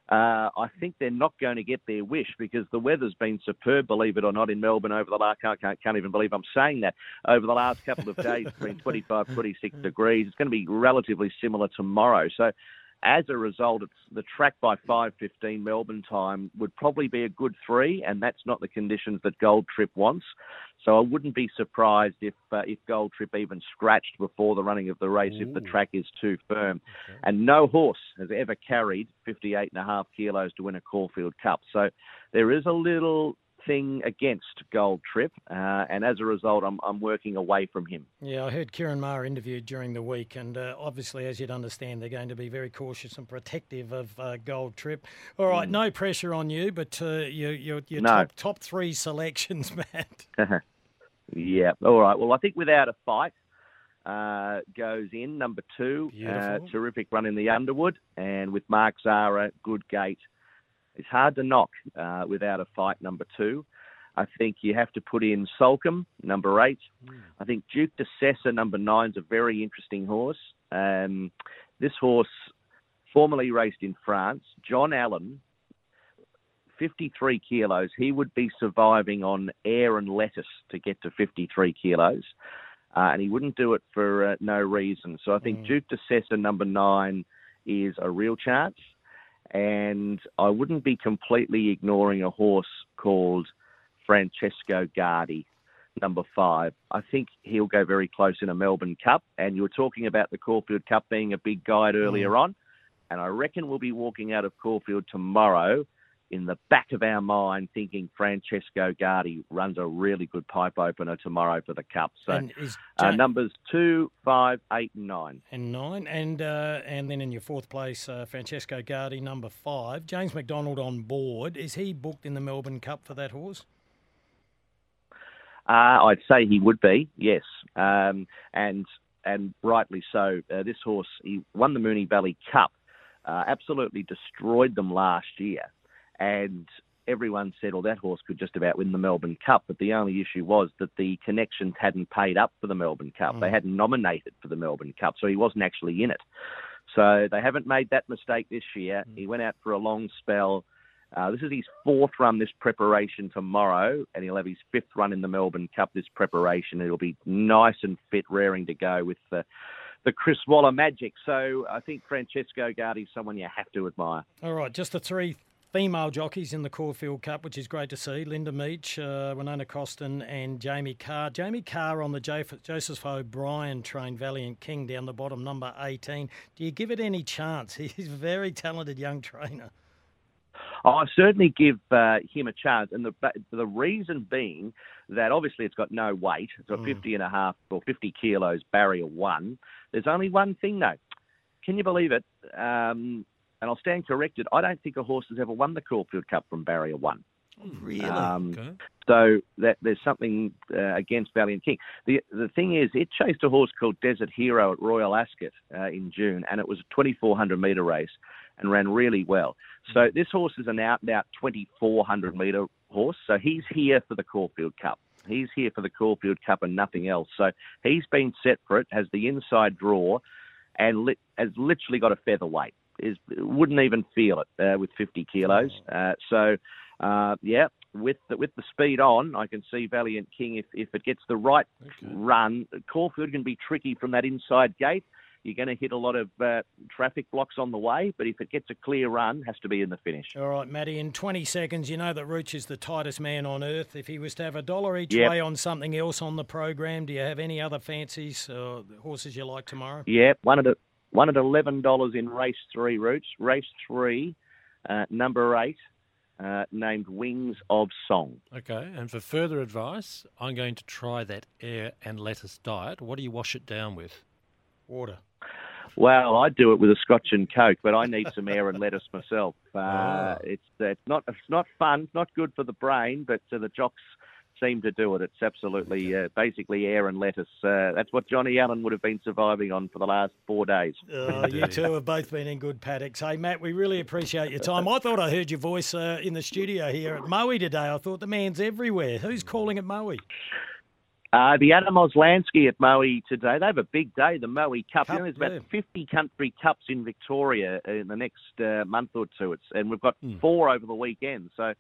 uh, I think they're not going to get their wish because the weather's been superb, believe it or not, in Melbourne over the last, I can't, can't even believe I'm saying that, over the last couple of days, it's been 25, 26 degrees. It's going to be relatively similar tomorrow. So, as a result, it's the track by 5:15 Melbourne time would probably be a good three, and that's not the conditions that Gold Trip wants. So I wouldn't be surprised if uh, if Gold Trip even scratched before the running of the race if the track is too firm. And no horse has ever carried 58 and a half kilos to win a Caulfield Cup. So there is a little thing against Gold Trip, uh, and as a result, I'm I'm working away from him. Yeah, I heard Ciaron Maher interviewed during the week, and uh, obviously, as you'd understand, they're going to be very cautious and protective of uh, Gold Trip. All right, Mm. no pressure on you, but uh, your your, your No. top top three selections, Matt. yeah. All right. Well, I think without a fight uh, goes in number two. Uh, terrific run in the Underwood, and with Mark Zahra, good gate. It's hard to knock uh, without a fight. Number two. I think you have to put in Soulcombe, number eight. I think Duke de Sessa, number nine, is a very interesting horse. Um, this horse, formerly raced in France, John Allen, 53 kilos. He would be surviving on air and lettuce to get to 53 kilos. Uh, and he wouldn't do it for uh, no reason. So I think Duke de Sessa, number nine, is a real chance. And I wouldn't be completely ignoring a horse called Francesco Guardi, number five. I think he'll go very close in a Melbourne Cup. And you were talking about the Caulfield Cup being a big guide earlier mm. on. And I reckon we'll be walking out of Caulfield tomorrow in the back of our mind thinking Francesco Guardi runs a really good pipe opener tomorrow for the Cup. So uh, numbers two, five, eight, and nine. and nine, and uh, and then in your fourth place, uh, Francesco Guardi, number five. James McDonald on board. Is he booked in the Melbourne Cup for that horse? Uh, I'd say he would be, yes, um, and and rightly so. Uh, this horse, he won the Moonee Valley Cup, uh, absolutely destroyed them last year, and everyone said, "Well, that horse could just about win the Melbourne Cup." But the only issue was that the connections hadn't paid up for the Melbourne Cup. They hadn't nominated for the Melbourne Cup, so he wasn't actually in it. So they haven't made that mistake this year. He went out for a long spell. Uh, this is his fourth run this preparation tomorrow, and he'll have his fifth run in the Melbourne Cup this preparation. It'll be nice and fit, raring to go with the, the Chris Waller magic. So I think Francesco Guardi's someone you have to admire. All right, just the three female jockeys in the Caulfield Cup, which is great to see. Linda Meech, uh, Winona Costin, and Jamie Kah. Jamie Kah on the Jo- Joseph O'Brien trained Valiant King down the bottom, number 18. Do you give it any chance? He's a very talented young trainer. I certainly give uh, him a chance, and the the reason being that obviously it's got no weight. It's got Mm. 50 and a half or 50 kilos barrier one. There's only one thing though. can you believe it? Um, and I'll stand corrected. I don't think a horse has ever won the Caulfield Cup from barrier one. Really? Um, Okay. So that there's something uh, against Valiant King. The the thing is, it chased a horse called Desert Hero at Royal Ascot uh, in June, and it was a 2400 metre race and ran really well. So this horse is an out and out 2400 metre horse. So he's here for the Caulfield Cup. He's here for the Caulfield Cup and nothing else. So he's been set for it, has the inside draw, and lit, has literally got a featherweight. Is wouldn't even feel it uh, with 50 kilos. Uh, so uh, yeah, with the, with the speed on, I can see Valiant King if, if it gets the right run. Caulfield can be tricky from that inside gate. You're going to hit a lot of uh, traffic blocks on the way, but if it gets a clear run, has to be in the finish. All right, Matty, in 20 seconds, you know that Rooch is the tightest man on earth. If he was to have a dollar each Yep. way on something else on the program, do you have any other fancies or horses you like tomorrow? Yeah, one of a, one at eleven dollars in race three routes. Race three, uh, number eight, uh, named Wings of Song. Okay, and for further advice, I'm going to try that air and lettuce diet. What do you wash it down with? Water. Well, I do it with a Scotch and Coke, but I need some air and lettuce myself. Uh, Ah. It's it's not it's not fun, not good for the brain, but uh, the jocks seem to do it. It's absolutely uh, basically air and lettuce. Uh, that's what Johnny Allen would have been surviving on for the last four days. Uh, you two have both been in good paddocks. Hey, Matt, we really appreciate your time. I thought I heard your voice uh, in the studio here at Moe today. I thought the man's everywhere. Who's calling at Moe? Uh, the Adam Olensky at Moe today. They have a big day, the Moe Cup. You know, there's about yeah. 50 country cups in Victoria in the next uh, month or two. It's, and we've got Hmm. four over the weekend. So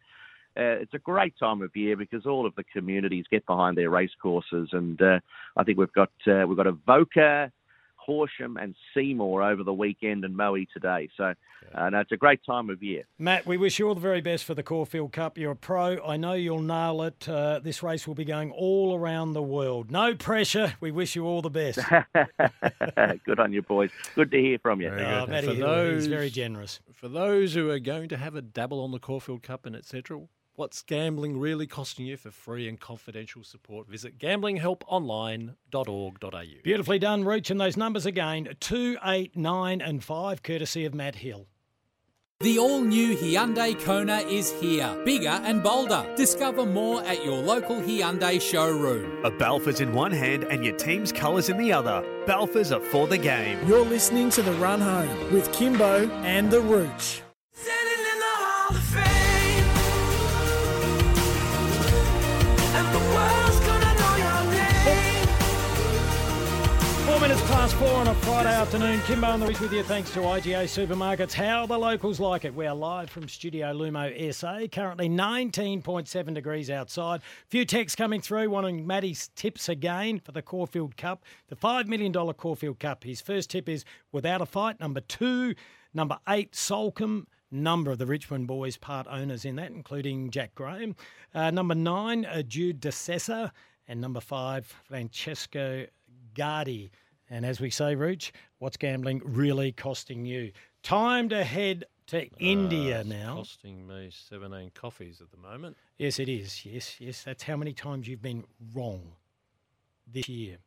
uh, it's a great time of year because all of the communities get behind their race courses. And uh, I think we've got uh, we've got Avoca, Horsham, and Seymour over the weekend and Moe today. So uh, no, it's a great time of year. Matt, we wish you all the very best for the Caulfield Cup. You're a pro. I know you'll nail it. Uh, this race will be going all around the world. No pressure. We wish you all the best. Good on you, boys. Good to hear from you. Very Oh. Matty for those, he's very generous. For those who are going to have a dabble on the Caulfield Cup and etc., what's gambling really costing you? For free and confidential support, visit gamblinghelponline.org.au. Beautifully done, Reach. And those numbers again two, eight, nine, and 5, courtesy of Matt Hill. The all new Hyundai Kona is here, bigger and bolder. Discover more at your local Hyundai showroom. A Balfour's in one hand and your team's colours in the other. Balfour's are for the game. You're listening to The Run Home with Kymbo and The Rooch. Minutes past four on a Friday afternoon. Kymbo on the Reach with you. Thanks to IGA Supermarkets. How the locals like it. We're live from Studio Lumo SA. Currently 19.7 degrees outside. Few texts coming through wanting Matty's tips again for the Caulfield Cup. The $5 million Caulfield Cup. His first tip is without a fight. Number two, number eight, Soulcombe. Number of the Richmond boys part owners in that, including Jack Graham. Uh, number nine, uh, Jude DeCessa. And number five, Francesco Guardi. And as we say, Rooch, what's gambling really costing you? Time to head to India Uh, it's now. Costing me 17 coffees at the moment. Yes, it is. Yes, yes. That's how many times you've been wrong this year.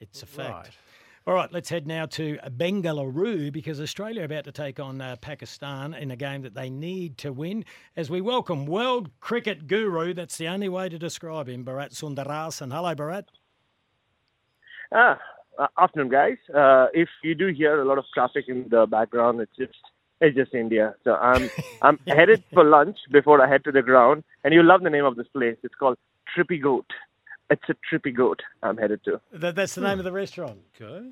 It's a fact. Right. All right, let's head now to Bengaluru because Australia are about to take on uh, Pakistan in a game that they need to win. As we welcome world cricket guru, that's the only way to describe him, Bharat Sundaresan. Hello, Bharat. Ah, uh, afternoon, guys. Uh, if you do hear a lot of traffic in the background, it's just it's just India. So I'm I'm headed for lunch before I head to the ground, and you love the name of this place. It's called Trippy Goat. It's a Trippy Goat. I'm headed to. That, that's the name of the restaurant. Okay.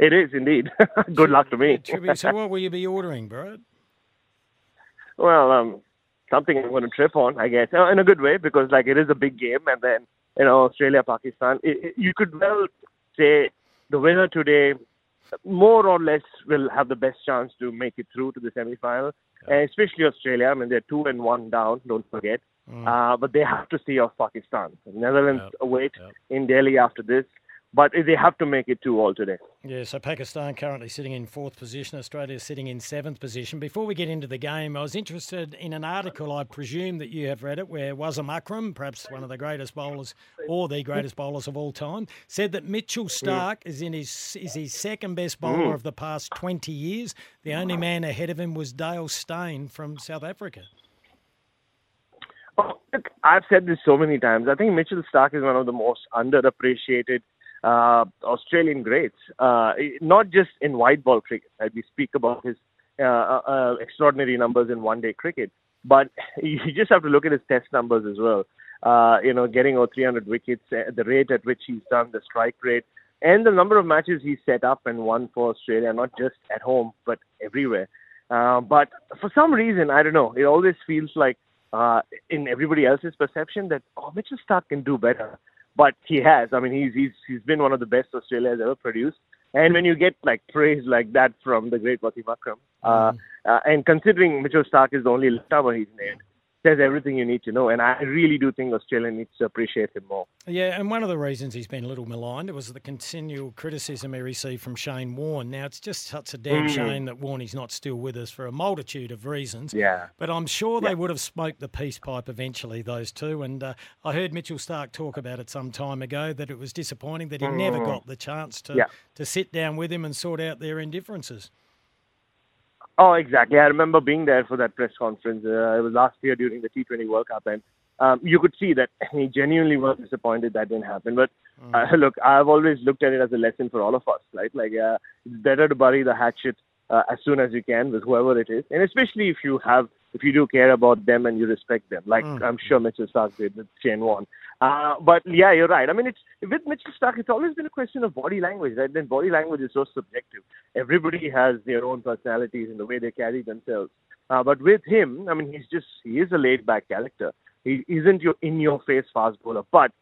It is indeed. Good luck to me. So, what will you be ordering, Bharat? well, um, something I'm going to trip on, I guess, uh, in a good way because like it is a big game, and then you know Australia Pakistan. It, it, you could well say the winner today, more or less, will have the best chance to make it through to the semi-final, and especially Australia. I mean, they're two and one down. Don't forget. Uh, but they have to see off Pakistan. The Netherlands await in Delhi after this. But they have to make it two all today. Yeah, so Pakistan currently sitting in fourth position, Australia sitting in seventh position. Before we get into the game, I was interested in an article, I presume that you have read it, where Wasim Akram, perhaps one of the greatest bowlers or the greatest bowlers of all time, said that Mitchell Starc is in his is his second best bowler Mm. of the past 20 years. The only man ahead of him was Dale Steyn from South Africa. Look, I've said this so many times. I think Mitchell Starc is one of the most underappreciated uh, Australian greats, uh, not just in white ball cricket. Right? We speak about his uh, uh, extraordinary numbers in one day cricket, but you just have to look at his test numbers as well. Uh, you know, getting over 300 wickets, uh, the rate at which he's done, the strike rate, and the number of matches he's set up and won for Australia, not just at home, but everywhere. Uh, but for some reason, I don't know, it always feels like uh, in everybody else's perception that oh Mitchell Starc can do better, but he has. I mean, he's he's he's been one of the best Australia has ever produced. And when you get like praise like that from the great Wasim Akram, uh, uh, and considering Mitchell Starc is the only left armer he's named, says everything you need to know. And I really do think Australia needs to appreciate him more. Yeah, and one of the reasons he's been a little maligned was the continual criticism he received from Shane Warne. Now, it's just such a damn Mm. shame that Warney's not still with us for a multitude of reasons. Yeah. But I'm sure they would have smoked the peace pipe eventually, those two. And uh, I heard Mitchell Starc talk about it some time ago that it was disappointing that he never Mm. got the chance to, Yeah. to sit down with him and sort out their indifferences. Oh, exactly. I remember being there for that press conference. Uh, it was last year during the T20 World Cup, and um, you could see that he genuinely was disappointed that didn't happen. But uh, look, I've always looked at it as a lesson for all of us, right? Like, uh, it's better to bury the hatchet uh, as soon as you can with whoever it is, and especially if you have, if you do care about them and you respect them, like Mm. I'm sure Mitchell Starc did with Shane Warne. Uh, but yeah, you're right. I mean, it's with Mitchell Starc, it's always been a question of body language, right? Then body language is so subjective. Everybody has their own personalities and the way they carry themselves. Uh, but with him, I mean, he's just he is a laid-back character. He isn't your in-your-face fast bowler, but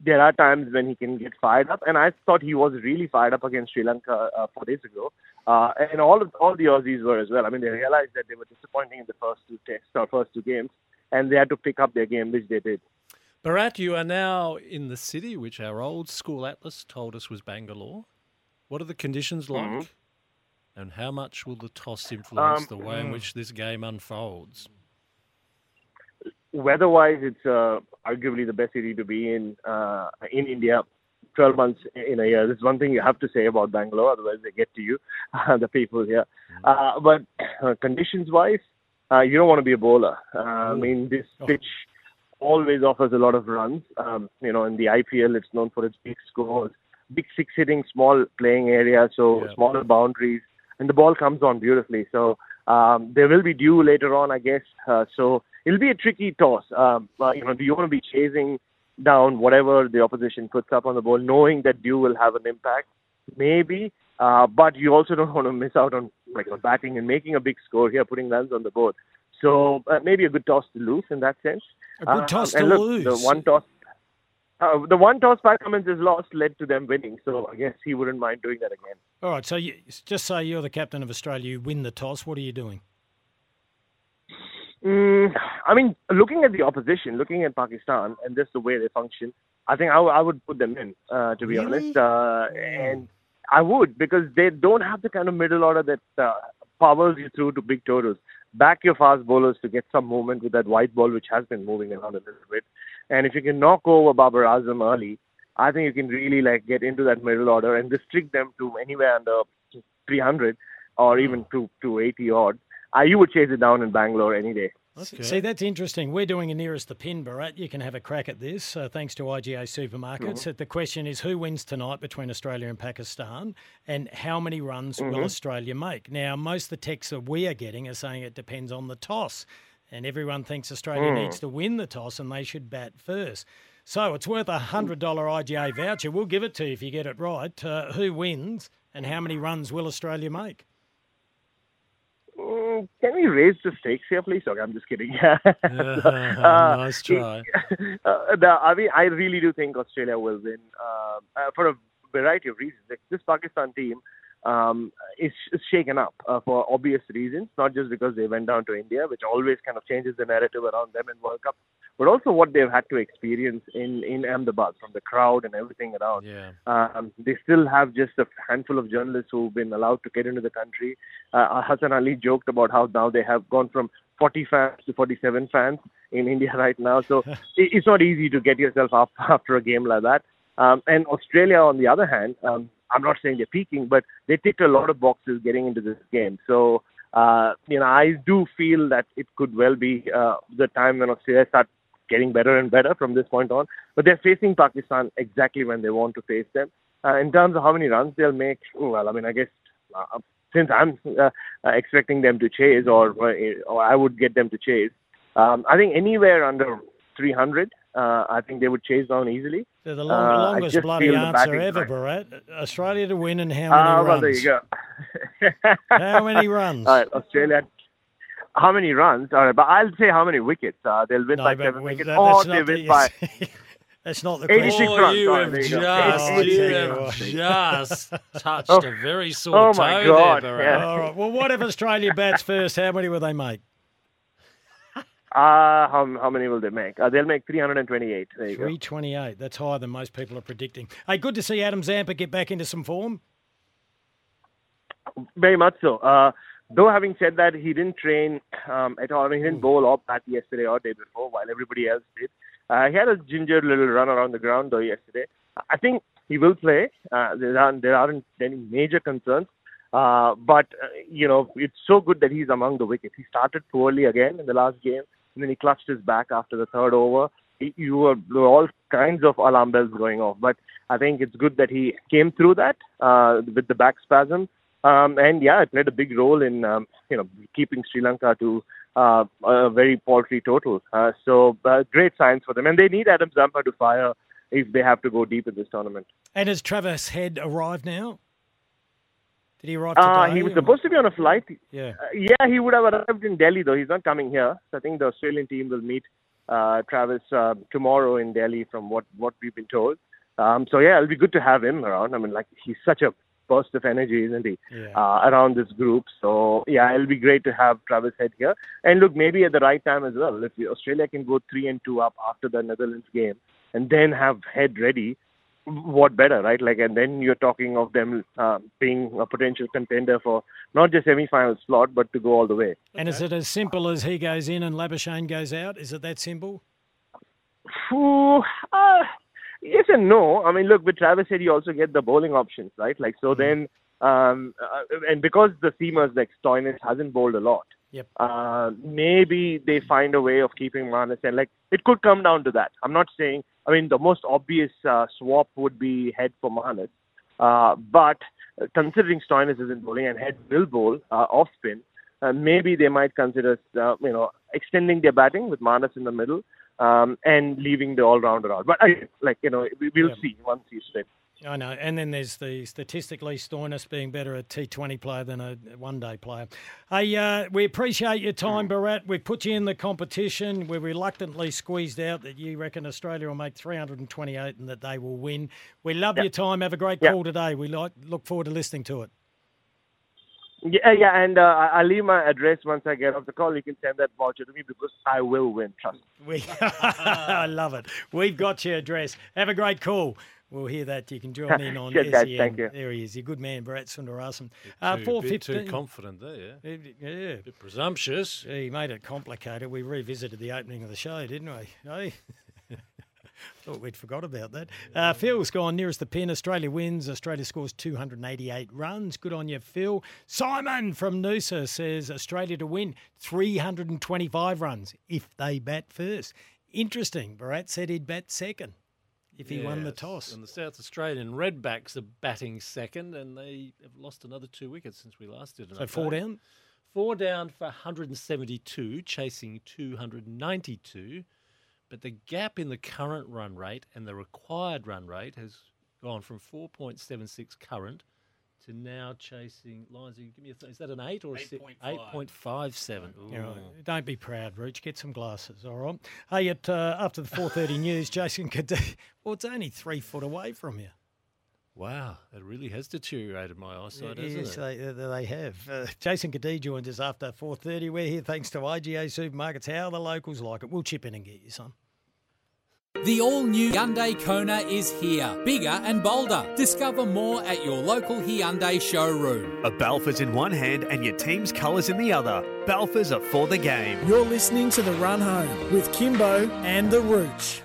there are times when he can get fired up, and I thought he was really fired up against Sri Lanka uh, four days ago, uh, and all of all the Aussies were as well. I mean, they realized that they were disappointing in the first two tests or first two games, and they had to pick up their game, which they did. Bharat, you are now in the city, which our old school atlas told us was Bangalore. What are the conditions like? Mhm. And how much will the toss influence Um, the way in mm. which this game unfolds? Weather-wise, it's uh, arguably the best city to be in uh, in India. 12 months in a year. There's one thing you have to say about Bangalore, otherwise they get to you, the people here. Uh, but uh, conditions-wise, uh, you don't want to be a bowler. Uh, I mean, this pitch always offers a lot of runs. Um, you know, in the IPL, it's known for its big scores, big six-hitting, small playing area, so smaller boundaries, and the ball comes on beautifully. So um, there will be dew later on, I guess. Uh, so it'll be a tricky toss. Um, uh, you know, do you want to be chasing down whatever the opposition puts up on the ball, knowing that dew will have an impact? Maybe, uh, but you also don't want to miss out on like on batting and making a big score here, putting runs on the board. So uh, maybe a good toss to lose in that sense. A good Uh, toss and to look, lose. The one toss. Uh, the one toss Pat Cummins has lost led to them winning, so I guess he wouldn't mind doing that again. All right, so you, just say you're the captain of Australia, you win the toss. What are you doing? Mm, I mean, looking at the opposition, looking at Pakistan and just the way they function, I think I, w- I would put them in, uh, to be Really? honest. Uh, and I would because they don't have the kind of middle order that uh, powers you through to big totals. Back your fast bowlers to get some movement with that white ball, which has been moving around a little bit. And if you can knock over Babar Azam early, I think you can really like get into that middle order and restrict them to anywhere under 300 or even to 280 odd. Uh, you would chase it down in Bangalore any day. See, that's interesting. We're doing a nearest the pin, Bharat. You can have a crack at this, uh, thanks to IGA Supermarkets. Mhm. The question is who wins tonight between Australia and Pakistan, and how many runs will Mhm. Australia make? Now, most of the texts that we are getting are saying it depends on the toss, and everyone thinks Australia Mm. needs to win the toss and they should bat first. So it's worth a $100 IGA voucher. We'll give it to you if you get it right. Uh, who wins, and how many runs will Australia make? Mm, can we raise the stakes here, please? Okay, I'm just kidding. uh, nice try. uh, the, I mean, I really do think Australia will win um, uh, for a variety of reasons. Like, this Pakistan team um, is, is shaken up uh, for obvious reasons, not just because they went down to India, which always kind of changes the narrative around them in World Cup, but also what they've had to experience in in Ahmedabad from the crowd and everything around. Yeah. Um, they still have just a handful of journalists who've been allowed to get into the country. Uh, Hassan Ali joked about how now they have gone from 40 fans to 47 fans in India right now. So it, it's not easy to get yourself up after a game like that. Um, and Australia, on the other hand, um, I'm not saying they're peaking, but they ticked a lot of boxes getting into this game. So, uh, you know, I do feel that it could well be uh, the time when Australia start getting better and better from this point on. But they're facing Pakistan exactly when they want to face them. Uh, in terms of how many runs they'll make, well, I mean, I guess uh, since I'm uh, uh, expecting them to chase, or or I would get them to chase, um, I think anywhere under 300, uh, I think they would chase down easily. They're the long, Uh, longest bloody answer ever. Bharat. Australia to win and how many Ah, runs? there you go. How many runs? All right, Australia. How many runs? All right, but I'll say how many wickets. Uh, they'll win No, by but seven wickets, that- or that's they not win the- by. That's not the 86 question. runs. you All right, have there you just, Oh, you have just touched Oh. a very sore Oh, toe my God, there, yeah. All right. Well, what if Australia bats first? How many will they make? Uh, how, how many will they make? Uh, they'll make 328. There you go. 328. That's higher than most people are predicting. Hey, good to see Adam Zampa get back into some form. Very much so. Uh, though having said that, he didn't train um, at all. I mean, he didn't bowl or bat yesterday or day before, while everybody else did. Uh, he had a ginger little run around the ground though yesterday. I think he will play. Uh, there aren't there aren't any major concerns. Uh, but uh, you know, it's so good that he's among the wickets. He started poorly again in the last game, and then he clutched his back after the third over. He- You were, there were all kinds of alarm bells going off, but I think it's good that he came through that uh, with the back spasm. Um, and yeah, it played a big role in um, you know keeping Sri Lanka to uh, a very paltry total. Uh, so uh, great signs for them, and they need Adam Zampa to fire if they have to go deep in this tournament. And has Travis Head arrived now? Did he arrive today? Uh, he was or- supposed to be on a flight. Yeah. Uh, yeah, he would have arrived in Delhi though. He's not coming here. So I think the Australian team will meet uh, Travis uh, tomorrow in Delhi, from what what we've been told. Um, so yeah, it'll be good to have him around. I mean, like he's such a burst of energy, isn't he? Yeah. Uh, around this group. So yeah, it'll be great to have Travis Head here. And look, maybe at the right time as well. If Australia can go three and two up after the Netherlands game, and then have Head ready, what better, right? Like, and then you're talking of them uh, being a potential contender for not just semi-final slot, but to go all the way. And is it as simple as he goes in and Labuschagne goes out? Is it that simple? Phew, uh, yes and no. I mean, look, with Travis Head, you also get the bowling options, right? Like, so then, um, uh, and because the seamers like Stoinis hasn't bowled a lot, Yep. uh, maybe they find a way of keeping Marnus. And like, it could come down to that. I'm not saying. I mean, the most obvious uh, swap would be Head for Marnus, uh, but considering Stoinis isn't bowling and Head will bowl uh, off spin, uh, maybe they might consider, uh, you know, extending their batting with Marnus in the middle um, and leaving the all-rounder out. But I, like you know, we, we'll Yeah. see once he's fit. I know. And then there's the statistically Stoinis being better a T20 player than a one day player. Hey, uh, we appreciate your time, Bharat. We've put you in the competition. We're reluctantly squeezed out that you reckon Australia will make 328 and that they will win. We love your time. Have a great Yep. call today. We like, look forward to listening to it. Yeah, yeah, and uh, I- I'll leave my address once I get off the call. You can send that voucher to me because I will win. Trust. me. We, I love it. We've got your address. Have a great call. We'll hear that. You can join in on Cheers, guys. SEN. Thank you. There he is. A good man, Bharat Sundaresan. Uh, Uh, bit too confident there, yeah. Yeah. Bit presumptuous. He made it complicated. We revisited the opening of the show, didn't we? Hey? Thought we'd forgot about that. Uh, Phil's gone nearest the pin. Australia wins. Australia scores 288 runs. Good on you, Phil. Simon from Noosa says Australia to win 325 runs if they bat first. Interesting. Bharat said he'd bat second if he won the toss. And the South Australian Redbacks are batting second, and they have lost another two wickets since we last did an So four down? Four down for 172, chasing 292. But the gap in the current run rate and the required run rate has gone from 4.76 current to now chasing lines. Give me a th- is that an eight or a six? 8.57. You know, Ooh. don't be proud, Rooch. Get some glasses, all right? Hey, at, uh, after the 4.30 news, Jason Cadee, well, it's only three foot away from you. Wow, it really has deteriorated my eyesight, hasn't yes, it? they, uh, they have. Uh, Jason Cadee joins us after 4.30. We're here thanks to IGA Supermarkets. How the locals like it. We'll chip in and get you some. The all new Hyundai Kona is here, bigger and bolder. Discover more at your local Hyundai showroom. A Balfours in one hand and your team's colours in the other. Balfours are for the game. You're listening to The Run Home with Kymbo and The Rooch.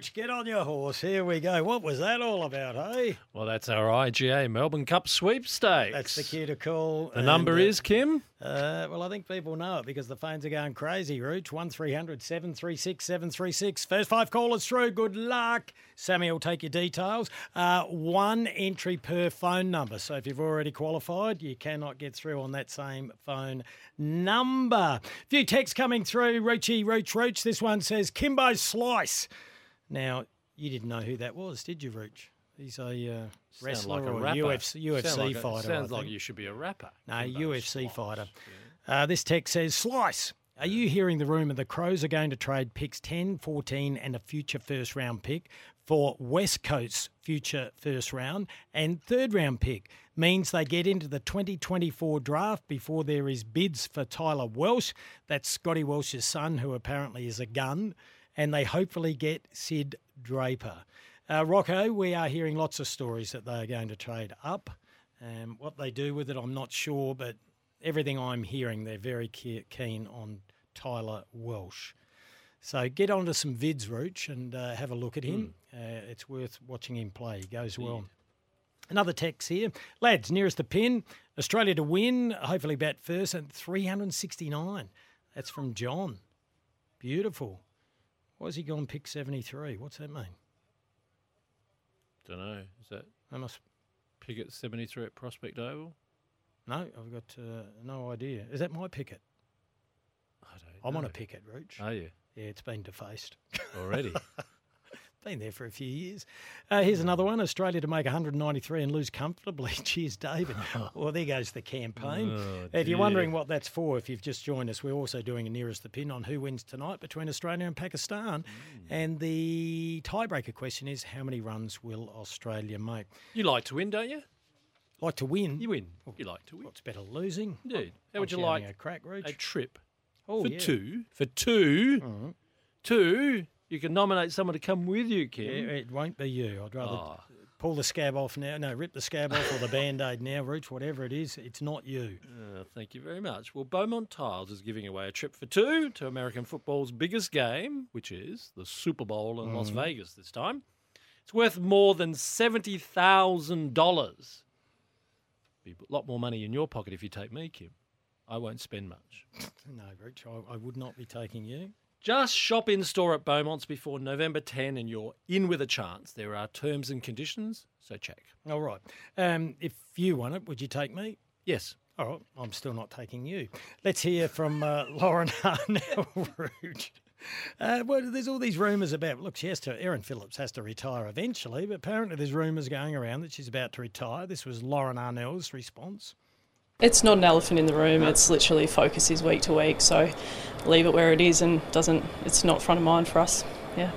Roach. Get on your horse. Here we go. What was that all about, hey? Well, that's our IGA Melbourne Cup sweepstakes. That's the cue to call. The number uh, is, Kim? Uh, well, I think people know it because the phones are going crazy, Roach. 1300 736 736. First five callers through. Good luck. Sammy will take your details. Uh, one entry per phone number. So if you've already qualified, you cannot get through on that same phone number. Few texts coming through. Roochy, Roach, Roach. This one says Kimbo Slice. Now, you didn't know who that was, did you, Rooch? He's a uh, wrestler like a or. UFC, UFC Sound like a- fighter. I Sounds like you should be a rapper. No, UFC fighter. Uh, this text says, Slice, are you hearing the rumour the Crows are going to trade picks 10, 14 and a future first round pick for West Coast's future first round and third round pick? Means they get into the 2024 draft before there is bids for Tyler Welsh. That's Scotty Welsh's son, who apparently is a gun. And they hopefully get Sid Draper. Uh, Rocco, we are hearing lots of stories that they are going to trade up. Um, what they do with it, I'm not sure, but everything I'm hearing, they're very ke- keen on Tyler Welsh. So get onto some vids, Rooch, and uh, have a look at him. Uh, it's worth watching him play. He goes well. Another text here. Lads, nearest the pin, Australia to win, hopefully bat first, and 369. That's from John. Beautiful. Why has he gone pick 73? What's that mean? Don't know. Is that I must. Pickett 73 at Prospect Oval? No, I've got uh, no idea. Is that my picket? I don't I'm on a picket, Rooch. Are you? Yeah, it's been defaced. Already? been there for a few years. Uh, here's another one Australia to make 193 and lose comfortably. Cheers, David. well, there goes the campaign. Oh, if you're wondering what that's for, if you've just joined us, we're also doing a nearest the pin on who wins tonight between Australia and Pakistan. And the tiebreaker question is how many runs will Australia make? You like to win, don't you? Like to win? You win. You like to win. What's better, losing? Dude, How I'm would you like a crack, Roach? a trip Oh, for yeah. two? For 2 Mhm. Two. You can nominate someone to come with you, Kim. Yeah, it won't be you. I'd rather Oh. pull the scab off now. No, rip the scab off or the band aid now, Rooch, whatever it is. It's not you. Uh, thank you very much. Well, Beaumont Tiles is giving away a trip for two to American football's biggest game, which is the Super Bowl in Las Mhm. Vegas this time. It's worth more than $70,000. Be a lot more money in your pocket if you take me, Kim. I won't spend much. No, Rich, I, I would not be taking you. Just shop in store at Beaumont's before November 10 and you're in with a chance. There are terms and conditions, so check. All right. Um, if you want it, would you take me? Yes. All right. I'm still not taking you. Let's hear from uh, Lauren Arnell Rouge. Uh, well, there's all these rumours about. Look, she has to. Erin Phillips has to retire eventually, but apparently there's rumours going around that she's about to retire. This was Lauren Arnell's response. It's not an elephant in the room. It's literally focuses week to week. So leave it where it is and doesn't. It's not front of mind for us. Yeah.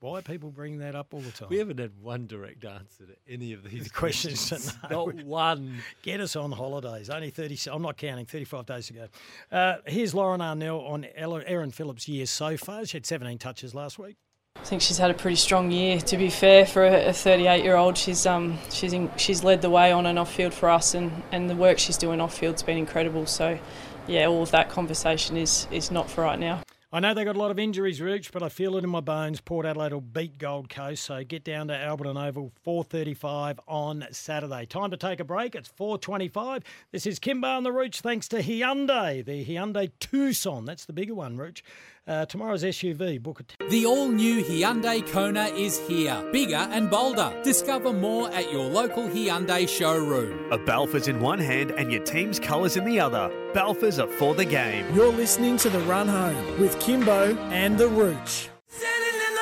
Why people bring that up all the time? We haven't had one direct answer to any of these questions. questions. No. Not one. Get us on holidays. Only 30, I'm not counting, 35 days ago. Uh, here's Lauren Arnell on Erin Phillips' year so far. She had 17 touches last week. I think she's had a pretty strong year. To be fair, for a 38 year old, she's um she's in, she's led the way on and off field for us, and, and the work she's doing off field's been incredible. So, yeah, all of that conversation is is not for right now. I know they got a lot of injuries, Rich, but I feel it in my bones. Port Adelaide will beat Gold Coast, so get down to Alberton Oval, 4.35 on Saturday. Time to take a break. It's 4.25. This is Kimber on the Rooch, thanks to Hyundai, the Hyundai Tucson. That's the bigger one, Rooch. Uh, tomorrow's SUV, book a The all new Hyundai Kona is here, bigger and bolder. Discover more at your local Hyundai showroom. A Balfours in one hand and your team's colours in the other. Balfours are for the game. You're listening to The Run Home with Kymbo and The Rooch. Standing in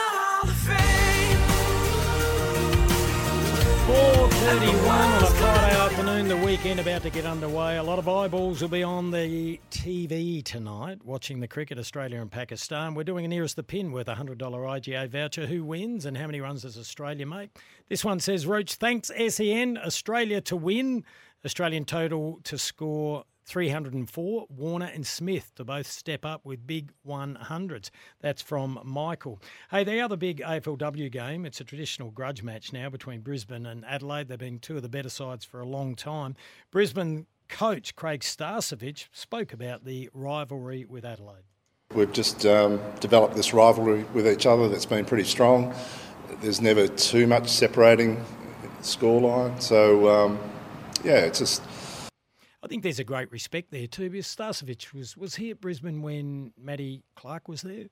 afternoon. the weekend about to get underway. A lot of eyeballs will be on the TV tonight watching the cricket, Australia and Pakistan. We're doing a nearest the pin with a $100 IGA voucher. Who wins and how many runs does Australia make? This one says, Roach, thanks SEN, Australia to win. Australian total to score 304. Warner and Smith to both step up with big 100s. That's from Michael. Hey, the other big AFLW game, it's a traditional grudge match now between Brisbane and Adelaide. They've been two of the better sides for a long time. Brisbane coach Craig Starcevich spoke about the rivalry with Adelaide. We've just um, developed this rivalry with each other that's been pretty strong. There's never too much separating scoreline. So, um, yeah, it's just I think there's a great respect there too because Starcevich was, was he at Brisbane when Matty Clarke was there?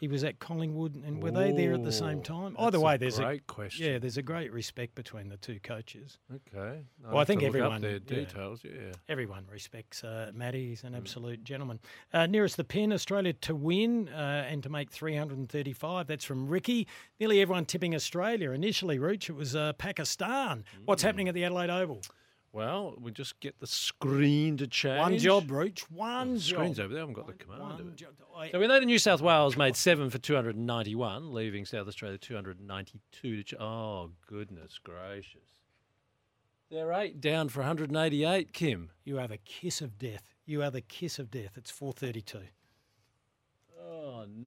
He was at Collingwood, and were they there at the same time? Either a way, there's great a question. Yeah, there's a great respect between the two coaches. Okay. I'll Well, I think everyone their details, yeah. Everyone respects uh, Matty. He's an absolute gentleman. Uh, nearest the pin, Australia to win uh, and to make 335. That's from Ricky. Nearly everyone tipping Australia. Initially, Rooch, it was uh, Pakistan. What's happening at the Adelaide Oval? Well, we just get the screen to change. One job, Rooch. One The job. screen's over there. I haven't got the command of One it. job. So we know that New South Wales made seven for 291, leaving South Australia 292 to. Ch- oh, goodness gracious. They're eight down for 188, Kim. You are the kiss of death. You are the kiss of death. It's 432. Oh, n-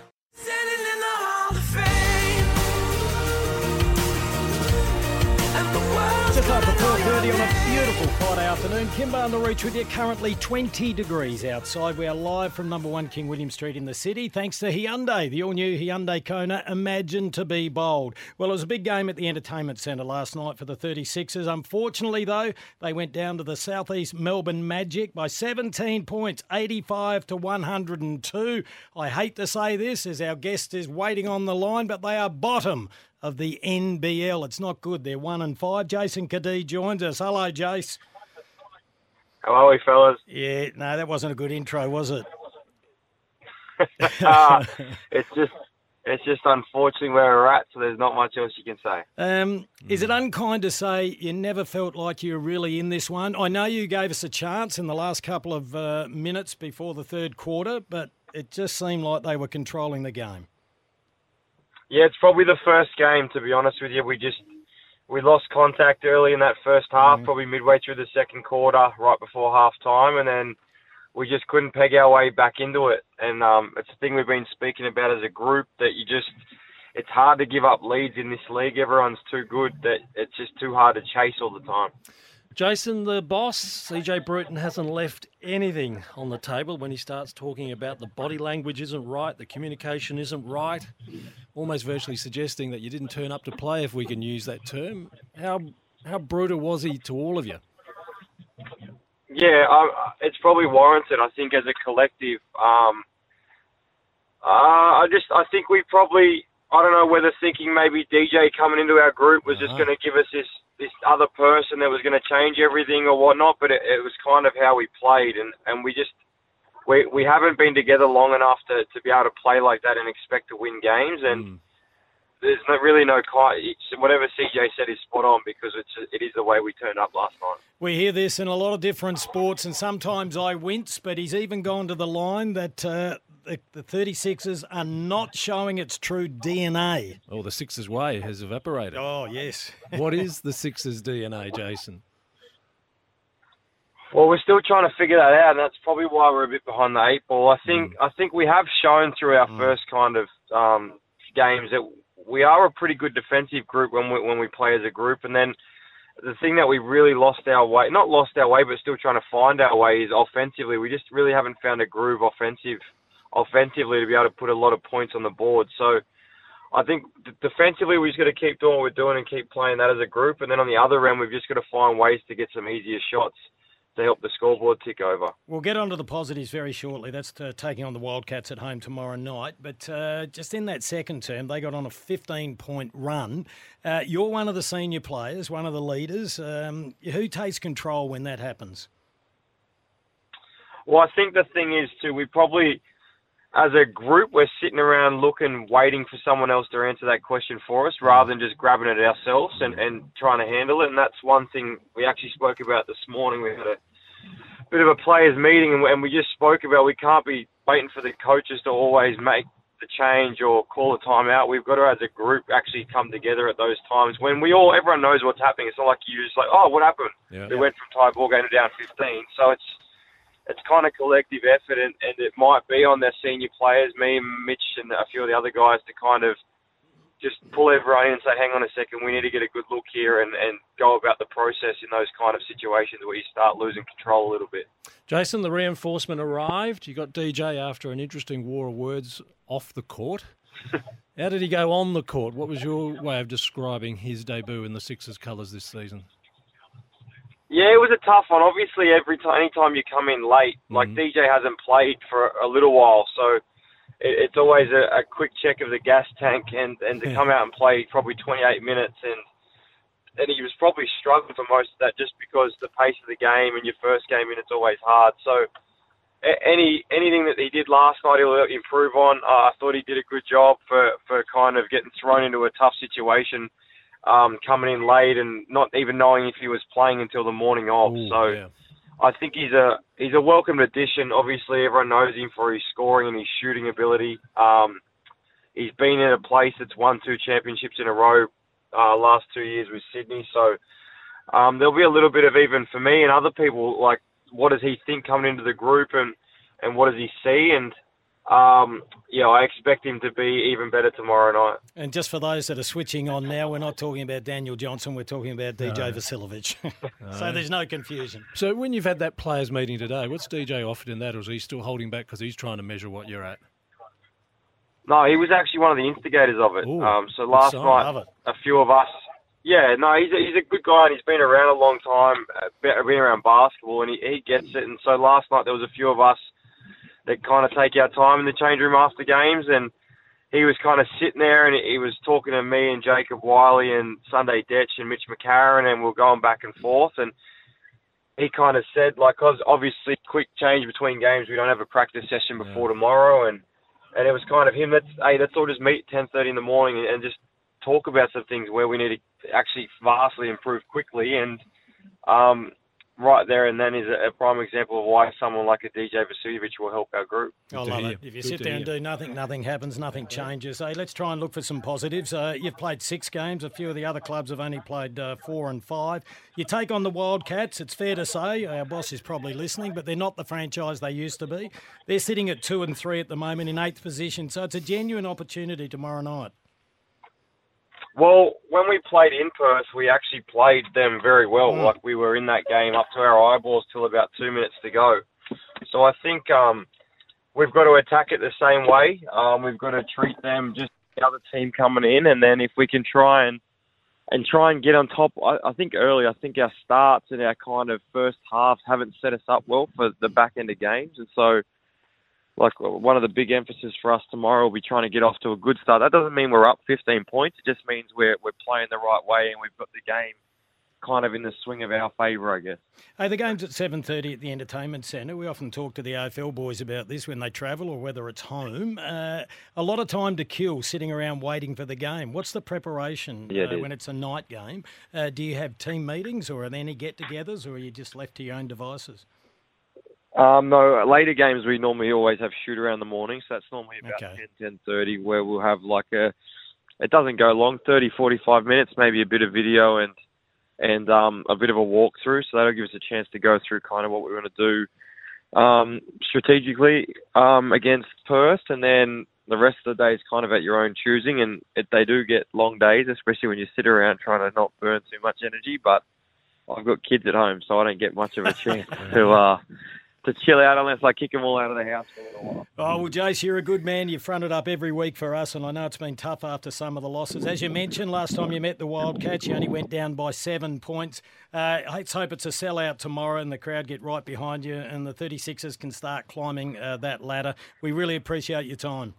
Just after gonna know your 4.30 on a beautiful Friday afternoon. Kymbo on the Rooch with you. Currently 20 degrees outside. We are live from number one King William Street in the city. Thanks to Hyundai, the all-new Hyundai Kona. Imagine to be bold. Well, it was a big game at the Entertainment Centre last night for the 36ers. Unfortunately, though, they went down to the southeast Melbourne Magic by 17 points, 85 to 102. I hate to say this as our guest is waiting on the line, but they are bottom of the NBL. It's not good. They're one and five. Jason Cadee joins us. Hello, Jace. Hello, are fellas? Yeah, no, that wasn't a good intro, was it? Ah, it's just, it's just unfortunately where we're at. So there's not much else you can say. Um, Is it unkind to say you never felt like you were really in this one? I know you gave us a chance in the last couple of uh, minutes before the third quarter, but it just seemed like they were controlling the game. Yeah, it's probably the first game. To be honest with you, we just we lost contact early in that first half, probably midway through the second quarter, right before half time, and then we just couldn't peg our way back into it. And um, it's a thing we've been speaking about as a group that you just it's hard to give up leads in this league. Everyone's too good that it's just too hard to chase all the time. Jason, the boss, CJ Bruton, hasn't left anything on the table when he starts talking about the body language isn't right, the communication isn't right, almost virtually suggesting that you didn't turn up to play, if we can use that term. How how brutal was he to all of you? Yeah, it's probably warranted. I think as a collective, um, uh, I just I think we probably I don't know whether thinking maybe DJ coming into our group was just Uh-huh. going to give us this this other person that was going to change everything or whatnot, but it, it was kind of how we played, and and we just we we haven't been together long enough to to be able to play like that and expect to win games and. There's no, really no ki- whatever CJ said is spot on because it's it is the way we turned up last night. We hear this in a lot of different sports, and sometimes I wince, but he's even gone to the line that uh, the, the 36ers are not showing its true DNA. Well, the Sixers' way has evaporated. Oh, yes. what is the Sixers' DNA, Jason? Well, we're still trying to figure that out, and that's probably why we're a bit behind the eight ball. I think I think we have shown through our first kind of um, games that we are a pretty good defensive group when we when we play as a group, and then the thing that we really lost our way, not lost our way, but still trying to find our way is offensively. We just really haven't found a groove offensive, offensively to be able to put a lot of points on the board. So. I think defensively we just got to keep doing what we're doing and keep playing that as a group, and then on the other end we've just got to find ways to get some easier shots to help the scoreboard tick over. We'll get on to the positives very shortly. That's uh, taking on the Wildcats at home tomorrow night. But uh, just in that second term, they got on a 15 point run. Uh, you're one of the senior players, one of the leaders. Um, who takes control when that happens? Well, I think the thing is too, we probably, as a group, we're sitting around looking, waiting for someone else to answer that question for us, rather than just grabbing it ourselves and, and trying to handle it. And that's one thing we actually spoke about this morning. We had a bit of a players' meeting, and we- just spoke about we can't be waiting for the coaches to always make the change or call a timeout. We've got to, as a group, actually come together at those times when we all, everyone knows what's happening. It's not like you just like, oh, what happened? Yeah. We went from tie ball game to down 15. So it's it's kind of collective effort, and, and it might be on their senior players, me and Mitch and a few of the other guys, to kind of just pull everyone in and say, hang on a second, we need to get a good look here and, and go about the process in those kind of situations where you start losing control a little bit. Jason, the reinforcement arrived. You got DJ after an interesting war of words off the court. How did he go on the court? What was your way of describing his debut in the Sixers colours this season? Yeah, it was a tough one. Obviously, every time, anytime you come in late, like DJ hasn't played for a little while, so it, it's always a, a quick check of the gas tank, and and to come out and play probably 28 minutes, and and he was probably struggling for most of that just because the pace of the game and your first game in it's always hard. So any anything that he did last night, he'll improve on. Uh, I thought he did a good job for for kind of getting thrown into a tough situation um, coming in late and not even knowing if he was playing until the morning of. so I think he's a he's a welcome addition. Obviously, everyone knows him for his scoring and his shooting ability. Um, he's been in a place that's won two championships in a row uh, last two years with Sydney. So um, there'll be a little bit of even for me and other people like what does he think coming into the group and and what does he see and um, yeah, I expect him to be even better tomorrow night. And just for those that are switching on now, we're not talking about Daniel Johnson, we're talking about DJ No. Vasiljevic. No. so there's no confusion. So when you've had that players' meeting today, what's DJ offered in that, or is he still holding back because he's trying to measure what you're at? No, he was actually one of the instigators of it. um, so last sign. night, a few of us. Yeah, no, he's a, he's a good guy and he's been around a long time, uh, been been around basketball, and he, he gets it. And so last night there was a few of us that kind of take our time in the change room after games, and he was kind of sitting there and he was talking to me and Jacob Wiley and Sunday Dech and Mitch McCarron, and we are going back and forth. And he kind of said, like, 'cause obviously quick change between games, we don't have a practice session before tomorrow, and and it was kind of him. That's hey, let's all just meet ten thirty in the morning and, and just talk about some things where we need to actually vastly improve quickly. And um, right there and then is a, a prime example of why someone like a DJ Vasiljevic will help our group. I love it. If you sit there and do nothing, nothing happens, nothing changes. Hey, let's try and look for some positives. Uh, you've played six games. A few of the other clubs have only played uh, four and five. You take on the Wildcats. It's fair to say our boss is probably listening, but they're not the franchise they used to be. They're sitting at two and three at the moment in eighth position, so it's a genuine opportunity tomorrow night. Well, when we played in Perth, we actually played them very well. Mm. Like we were in that game up to our eyeballs till about two minutes to go. So I think um, we've got to attack it the same way. Um, we've got to treat them just the other team coming in, and then if we can try and and try and get on top. I, I think early, I think our starts and our kind of first halves haven't set us up well for the back end of games, and so like one of the big emphasis for us tomorrow will be trying to get off to a good start. That doesn't mean we're up 15 points. It just means we're we're playing the right way and we've got the game kind of in the swing of our favour, I guess. Hey, the game's at seven thirty at the entertainment centre. We often talk to the AFL boys about this when they travel or whether it's home. Uh, a lot of time to kill sitting around waiting for the game. What's the preparation Yeah, it uh, when it's a night game? Uh, do you have team meetings or are there any get-togethers, or are you just left to your own devices? Um, no, later games we normally always have shoot around the morning, so that's normally about Okay. 10, 10.30 where we'll have like a, it doesn't go long, 30, 45 minutes, maybe a bit of video and and um, a bit of a walkthrough, so that'll give us a chance to go through kind of what we want to do um, strategically um, against Perth, and then the rest of the day is kind of at your own choosing, and it, they do get long days, especially when you sit around trying to not burn too much energy, but I've got kids at home, so I don't get much of a chance to uh, to chill out unless I kick them all out of the house for a little while. Oh, well, Jace, you're a good man. You've fronted up every week for us, and I know it's been tough after some of the losses. As you mentioned, last time you met the Wildcats, you only went down by seven points. Uh, let's hope it's a sellout tomorrow and the crowd get right behind you and the 36ers can start climbing uh, that ladder. We really appreciate your time.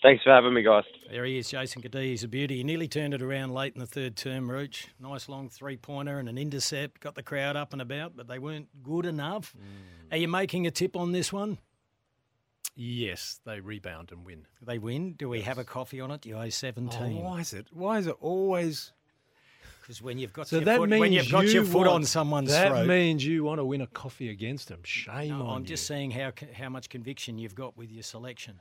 Thanks for having me, guys. There he is, Jason Cadee. He's a beauty. He nearly turned it around late in the third term, Rooch. Nice long three pointer and an intercept. Got the crowd up and about, but they weren't good enough. Mm. Are you making a tip on this one? Yes, they rebound and win. They win. Do we have a coffee on it? You owe 17. Oh, why is it? Why is it always? Because when you've got So your that foot, means when you've got you your foot on want- someone's that throat. means you want to win a coffee against them. Shame No, on I'm you. just seeing how how much conviction you've got with your selection.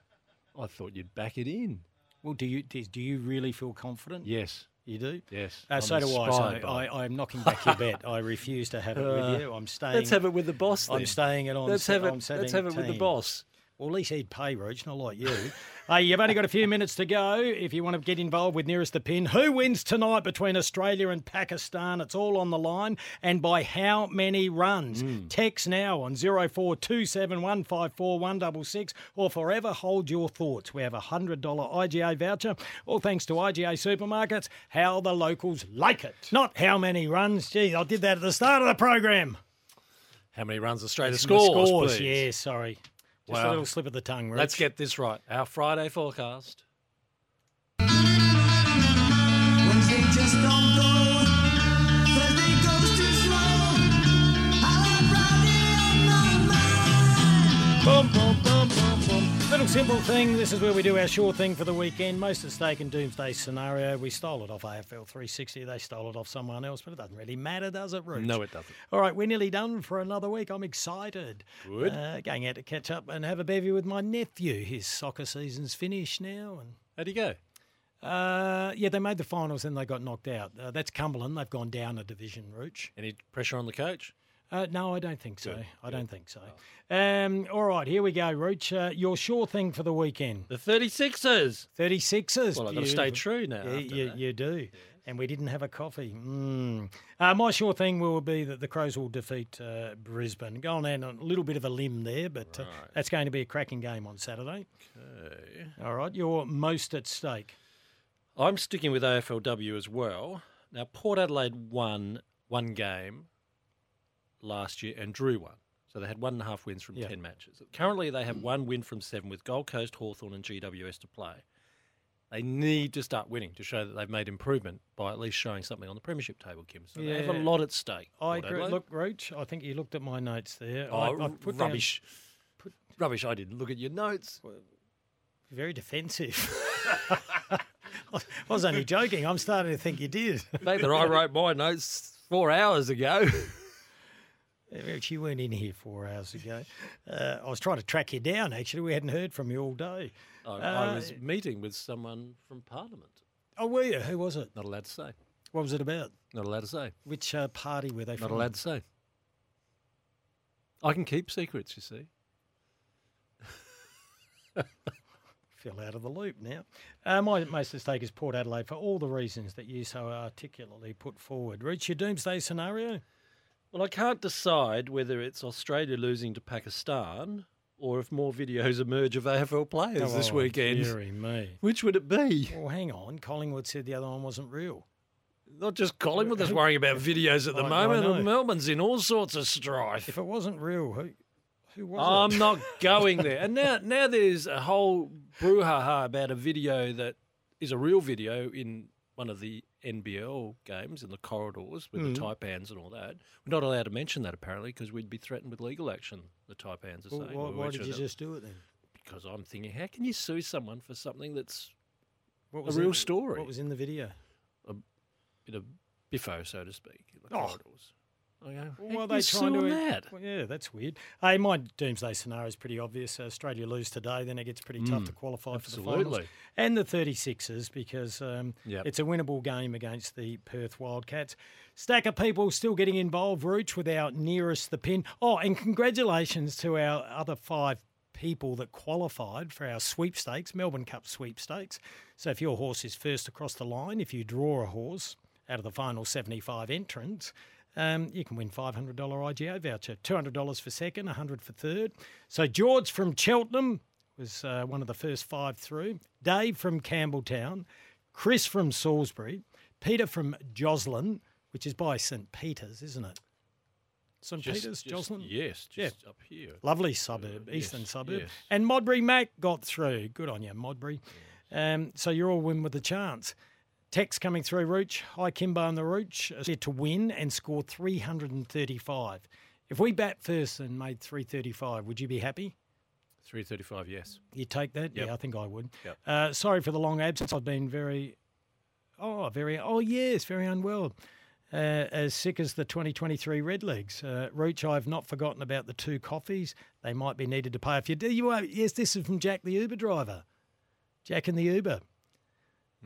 I thought you'd back it in. Well, do you do, you really feel confident? Yes. You do? Yes. Uh, so do I. So I, I'm knocking back your bet. I refuse to have it Uh, with you. I'm staying. let's have it with the boss I'm staying it on. Let's have it- let's have it with the boss. Well, at least he'd pay, Rooch, not like you. hey, you've only got a few minutes to go. If you want to get involved with Nearest the Pin, who wins tonight between Australia and Pakistan? It's all on the line. And by how many runs? Hmm. Text now on 0427154166 or forever hold your thoughts. We have a $100 IGA voucher, all thanks to IGA Supermarkets. How the locals like it. Not how many runs. Gee, I did that at the start of the program. How many runs Australia scores? scores, please? yeah, sorry. Just a little slip of the tongue, Rooch. Let's get this right. Our Friday forecast. Wednesday just don't go. Thursday goes too slow. Boom, boom, boom, boom. Simple thing. This is where we do our sure thing for the weekend. Most at stake in Doomsday scenario. We stole it off AFL 360. They stole it off someone else, but it doesn't really matter, does it, Rooch? No, it doesn't. All right, we're nearly done for another week. I'm excited. Good. Uh, going out to catch up and have a bevy with my nephew. His soccer season's finished now, and How'd he go? uh, yeah, they made the finals, then they got knocked out. Uh, that's Cumberland. They've gone down a division, Rooch. Any pressure on the coach? Uh, no, I don't think so. Good, I don't think so. Um, all right, here we go, Rooch. Uh, your sure thing for the weekend. The 36ers. 36ers. Well, I've got to stay true now. Yeah, you, you do. And we didn't have a coffee. Mm. Uh, my sure thing will be that the Crows will defeat uh, Brisbane. Going on a little bit of a limb there, but uh, that's going to be a cracking game on Saturday. Okay. All right, you're most at stake. I'm sticking with AFLW as well. Now, Port Adelaide won one game last year and drew one. So they had one and a half wins from Yeah. 10 matches. Currently, they have one win from seven with Gold Coast, Hawthorn, and GWS to play. They need to start winning to show that they've made improvement by at least showing something on the premiership table, Kim. So they have a lot at stake. I agree. Look, Rooch, I think you looked at my notes there. Oh, I, I've put down- rubbish. Rubbish. I didn't look at your notes. very defensive. I was only joking. I'm starting to think you did. Neither I wrote my notes four hours ago. You weren't in here four hours ago. Uh, I was trying to track you down, actually. We hadn't heard from you all day. I, I Uh, was meeting with someone from Parliament. Oh, were you? Who was it? Not allowed to say. What was it about? Not allowed to say. Which uh, party were they Not from? Not allowed to say. I can keep secrets, you see. Fell out of the loop now. Uh, my most at stake is Port Adelaide for all the reasons that you so articulately put forward. Rooch your doomsday scenario? Well, I can't decide whether it's Australia losing to Pakistan or if more videos emerge of AFL players this Oh, weekend. dearie me. Which would it be? Well, hang on. Collingwood said the other one wasn't real. Not just Collingwood that's worrying about videos at the I- I moment. and Melbourne's in all sorts of strife. If it wasn't real, who, who was I'm it? not going there. And now, now there's a whole brouhaha about a video that is a real video in one of the NBL games in the corridors with Mhm. the Taipans and all that. We're not allowed to mention that apparently because we'd be threatened with legal action. The Taipans are Well, saying. why, why did you just do it then? Because I'm thinking, how can you sue someone for something that's What a real in- story? What was in the video? a bit of biffo, so to speak, in the Oh. corridors. I go, Well, how are they you trying to? on that? Well, yeah, that's weird. Hey, my doomsday scenario is pretty obvious. Australia lose today, then it gets pretty tough Mm, to qualify for the finals. absolutely. And the 36ers because um, Yep. it's a winnable game against the Perth Wildcats. Stack of people still getting involved, Rooch, with our nearest the pin. Oh, and congratulations to our other five people that qualified for our sweepstakes, Melbourne Cup sweepstakes. So if your horse is first across the line, if you draw a horse out of the final 75 entrants, Um, you can win $500 IGA voucher, $200 for second, 100 for third. So George from Cheltenham was uh, one of the first five through. Dave from Campbelltown, Chris from Salisbury, Peter from Joslin, which is by St Peter's, isn't it? St Just- Peter's, just- Joslin? Yes, just up here. Lovely suburb, Uh, eastern yes, suburb. yes. And Modbury Mac got through. Good on you, Modbury. Um, so you're all win with a chance. Text coming through, Rooch. Hi, Kymbo and the Rooch. uh, To win and score 335. If we bat first and made 335, would you be happy? 335, yes. You take that? Yep. Yeah, I think I would. Yep. Uh, sorry for the long absence. I've been very, oh, very, oh yes, very unwell. Uh, as sick as the 2023 Redlegs. Uh, Rooch, I've not forgotten about the two coffees. They might be needed to pay. If you do, you are, yes, this is from Jack the Uber driver. Jack and the Uber.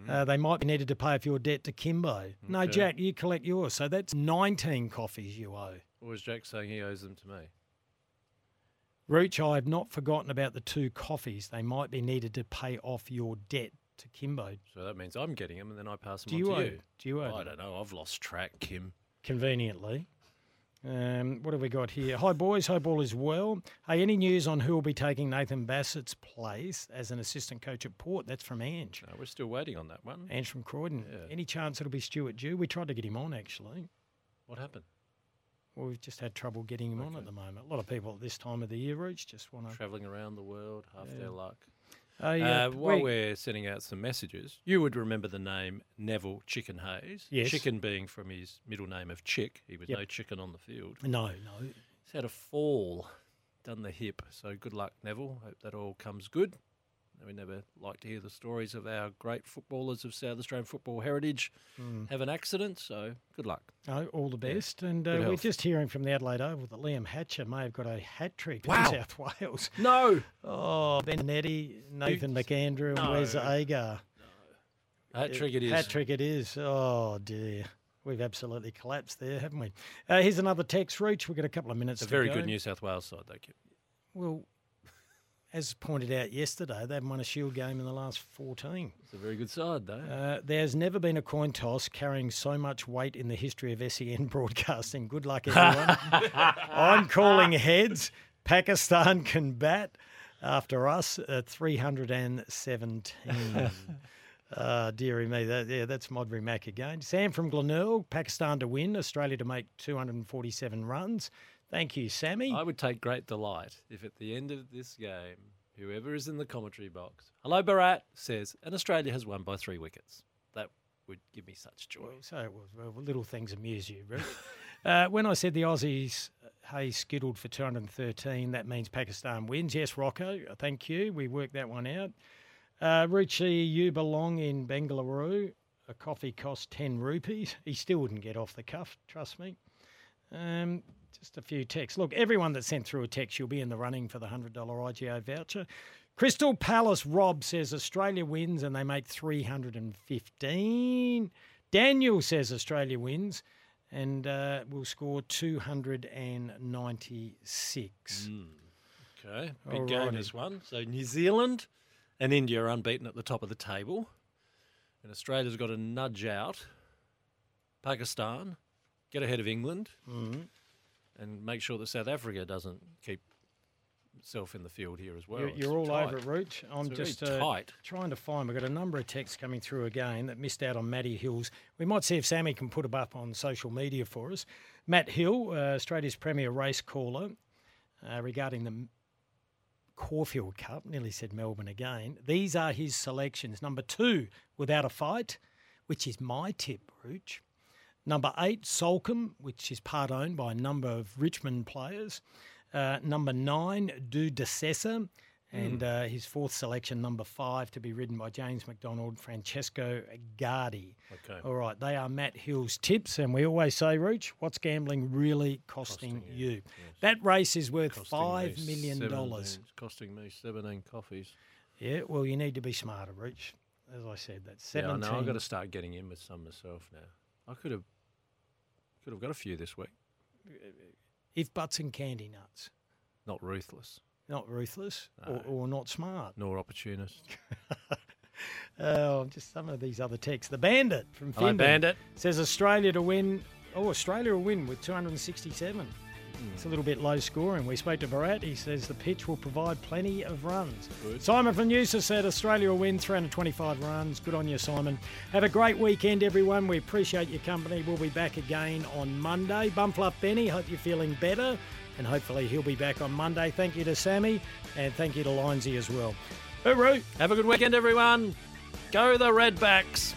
Uh, they might be needed to pay off your debt to Kymbo. No, Okay. Jack, you collect yours. So that's 19 coffees you owe. Or was Jack saying he owes them to me? Rooch, I have not forgotten about the two coffees. They might be needed to pay off your debt to Kymbo. So that means I'm getting them and then I pass them Do on you to owe- you. do you owe I them? don't know. I've lost track, Kim. Conveniently. Um, what have we got here? Hi, boys. Hope all is well. Hey, any news on who will be taking Nathan Bassett's place as an assistant coach at Port? That's from Ange. No, we're still waiting on that one. Ange from Croydon. Yeah. Any chance it'll be Stuart Dew? We tried to get him on, actually. What happened? Well, we've just had trouble getting him on at the moment. A lot of people at this time of the year, Rooch, just want to. Travelling around the world, half Yeah. their luck. Oh, yeah, Uh, while we- we're sending out some messages, you would remember the name Neville Chicken Hayes. Yes. Chicken being from his middle name of Chick. He was Yep. no chicken on the field. No, no. He's had a fall, done the hip. So good luck, Neville. Hope that all comes good. We never like to hear the stories of our great footballers of South Australian football heritage Mm. have an accident. So good luck. No, all the Yeah. best. And uh, we're just hearing from the Adelaide Oval that Liam Hatcher may have got a hat trick Wow. in South Wales. No. Oh, Ben Manenti, Nathan McAndrew, and No. Wes Agar. Hat trick it is. Hat trick it is. Oh, dear. We've absolutely collapsed there, haven't we? Uh, here's another text Rooch. We've got a couple of minutes It's a very go. good New South Wales side, though. Well, as pointed out yesterday, they haven't won a Shield game in the last 14. It's a very good side, though. Uh, there's never been a coin toss carrying so much weight in the history of SEN broadcasting. Good luck, everyone. I'm calling heads. Pakistan can bat after us at 317. Uh, dearie me, that, yeah, that's Modbury Mac again. Sam from Glenelg, Pakistan to win, Australia to make 247 runs. Thank you, Sammy. I would take great delight if at the end of this game, whoever is in the commentary box, hello Bharat, says, and Australia has won by three wickets. That would give me such joy. So it was, well, little things amuse you, Rick. uh, when I said the Aussies, uh, hey, skiddled for 213, that means Pakistan wins. Yes, Rocco, uh, thank you. We worked that one out. Uh, Ruchi, you belong in Bengaluru. A coffee cost 10 rupees. He still wouldn't get off the cuff, trust me. Um, just a few texts. Look, everyone that sent through a text, you'll be in the running for the $100 IGA voucher. Crystal Palace Rob says Australia wins and they make 315. Daniel says Australia wins and uh, will score 296. Okay, big Alrighty. game this one. So New Zealand and India are unbeaten at the top of the table, and Australia's got to nudge out Pakistan, get ahead of England, Mhm. And make sure that South Africa doesn't keep itself in the field here as well. You're, you're all tight. over it, Rooch. I'm It's just uh, tight. trying to find. We've got a number of texts coming through again that missed out on Matty Hills. We might see if Sammy can put them up on social media for us. Matt Hill, uh, Australia's premier race caller, uh, regarding the Caulfield Cup, nearly said Melbourne again. These are his selections. Number two, Without a Fight, which is my tip, Rooch. Number eight, Soulcombe, which is part owned by a number of Richmond players. Uh, number nine, Duke de Sessa. And uh, his fourth selection, number five, to be ridden by James McDonald, Francesco Guardi. Okay. All right, they are Matt Hill's tips. And we always say, Rooch, what's gambling really costing, you? That race is worth Costing $5 me million. 17 It's costing me 17 coffees. Yeah, well, you need to be smarter, Rooch. As I said, that's Yeah, I know. I've got to start getting in with some myself now. I could have could have got a few this week. if butts and candy nuts. Not ruthless, Not ruthless or, or not smart. nor opportunist. Oh, just some of these other texts. The Bandit from Hello, Findon Bandit. says Australia to win oh, Australia will win with 267. It's a little bit low scoring. We spoke to Bharat. He says the pitch will provide plenty of runs. Simon from Noosa said Australia will win 325 runs. Good on you, Simon. Have a great weekend, everyone. We appreciate your company. We'll be back again on Monday. Bumfluff Benny, hope you're feeling better. And hopefully he'll be back on Monday. Thank you to Sammy. And thank you to Lindsay as well. Hooroo! Have a good weekend, everyone. Go the Redbacks.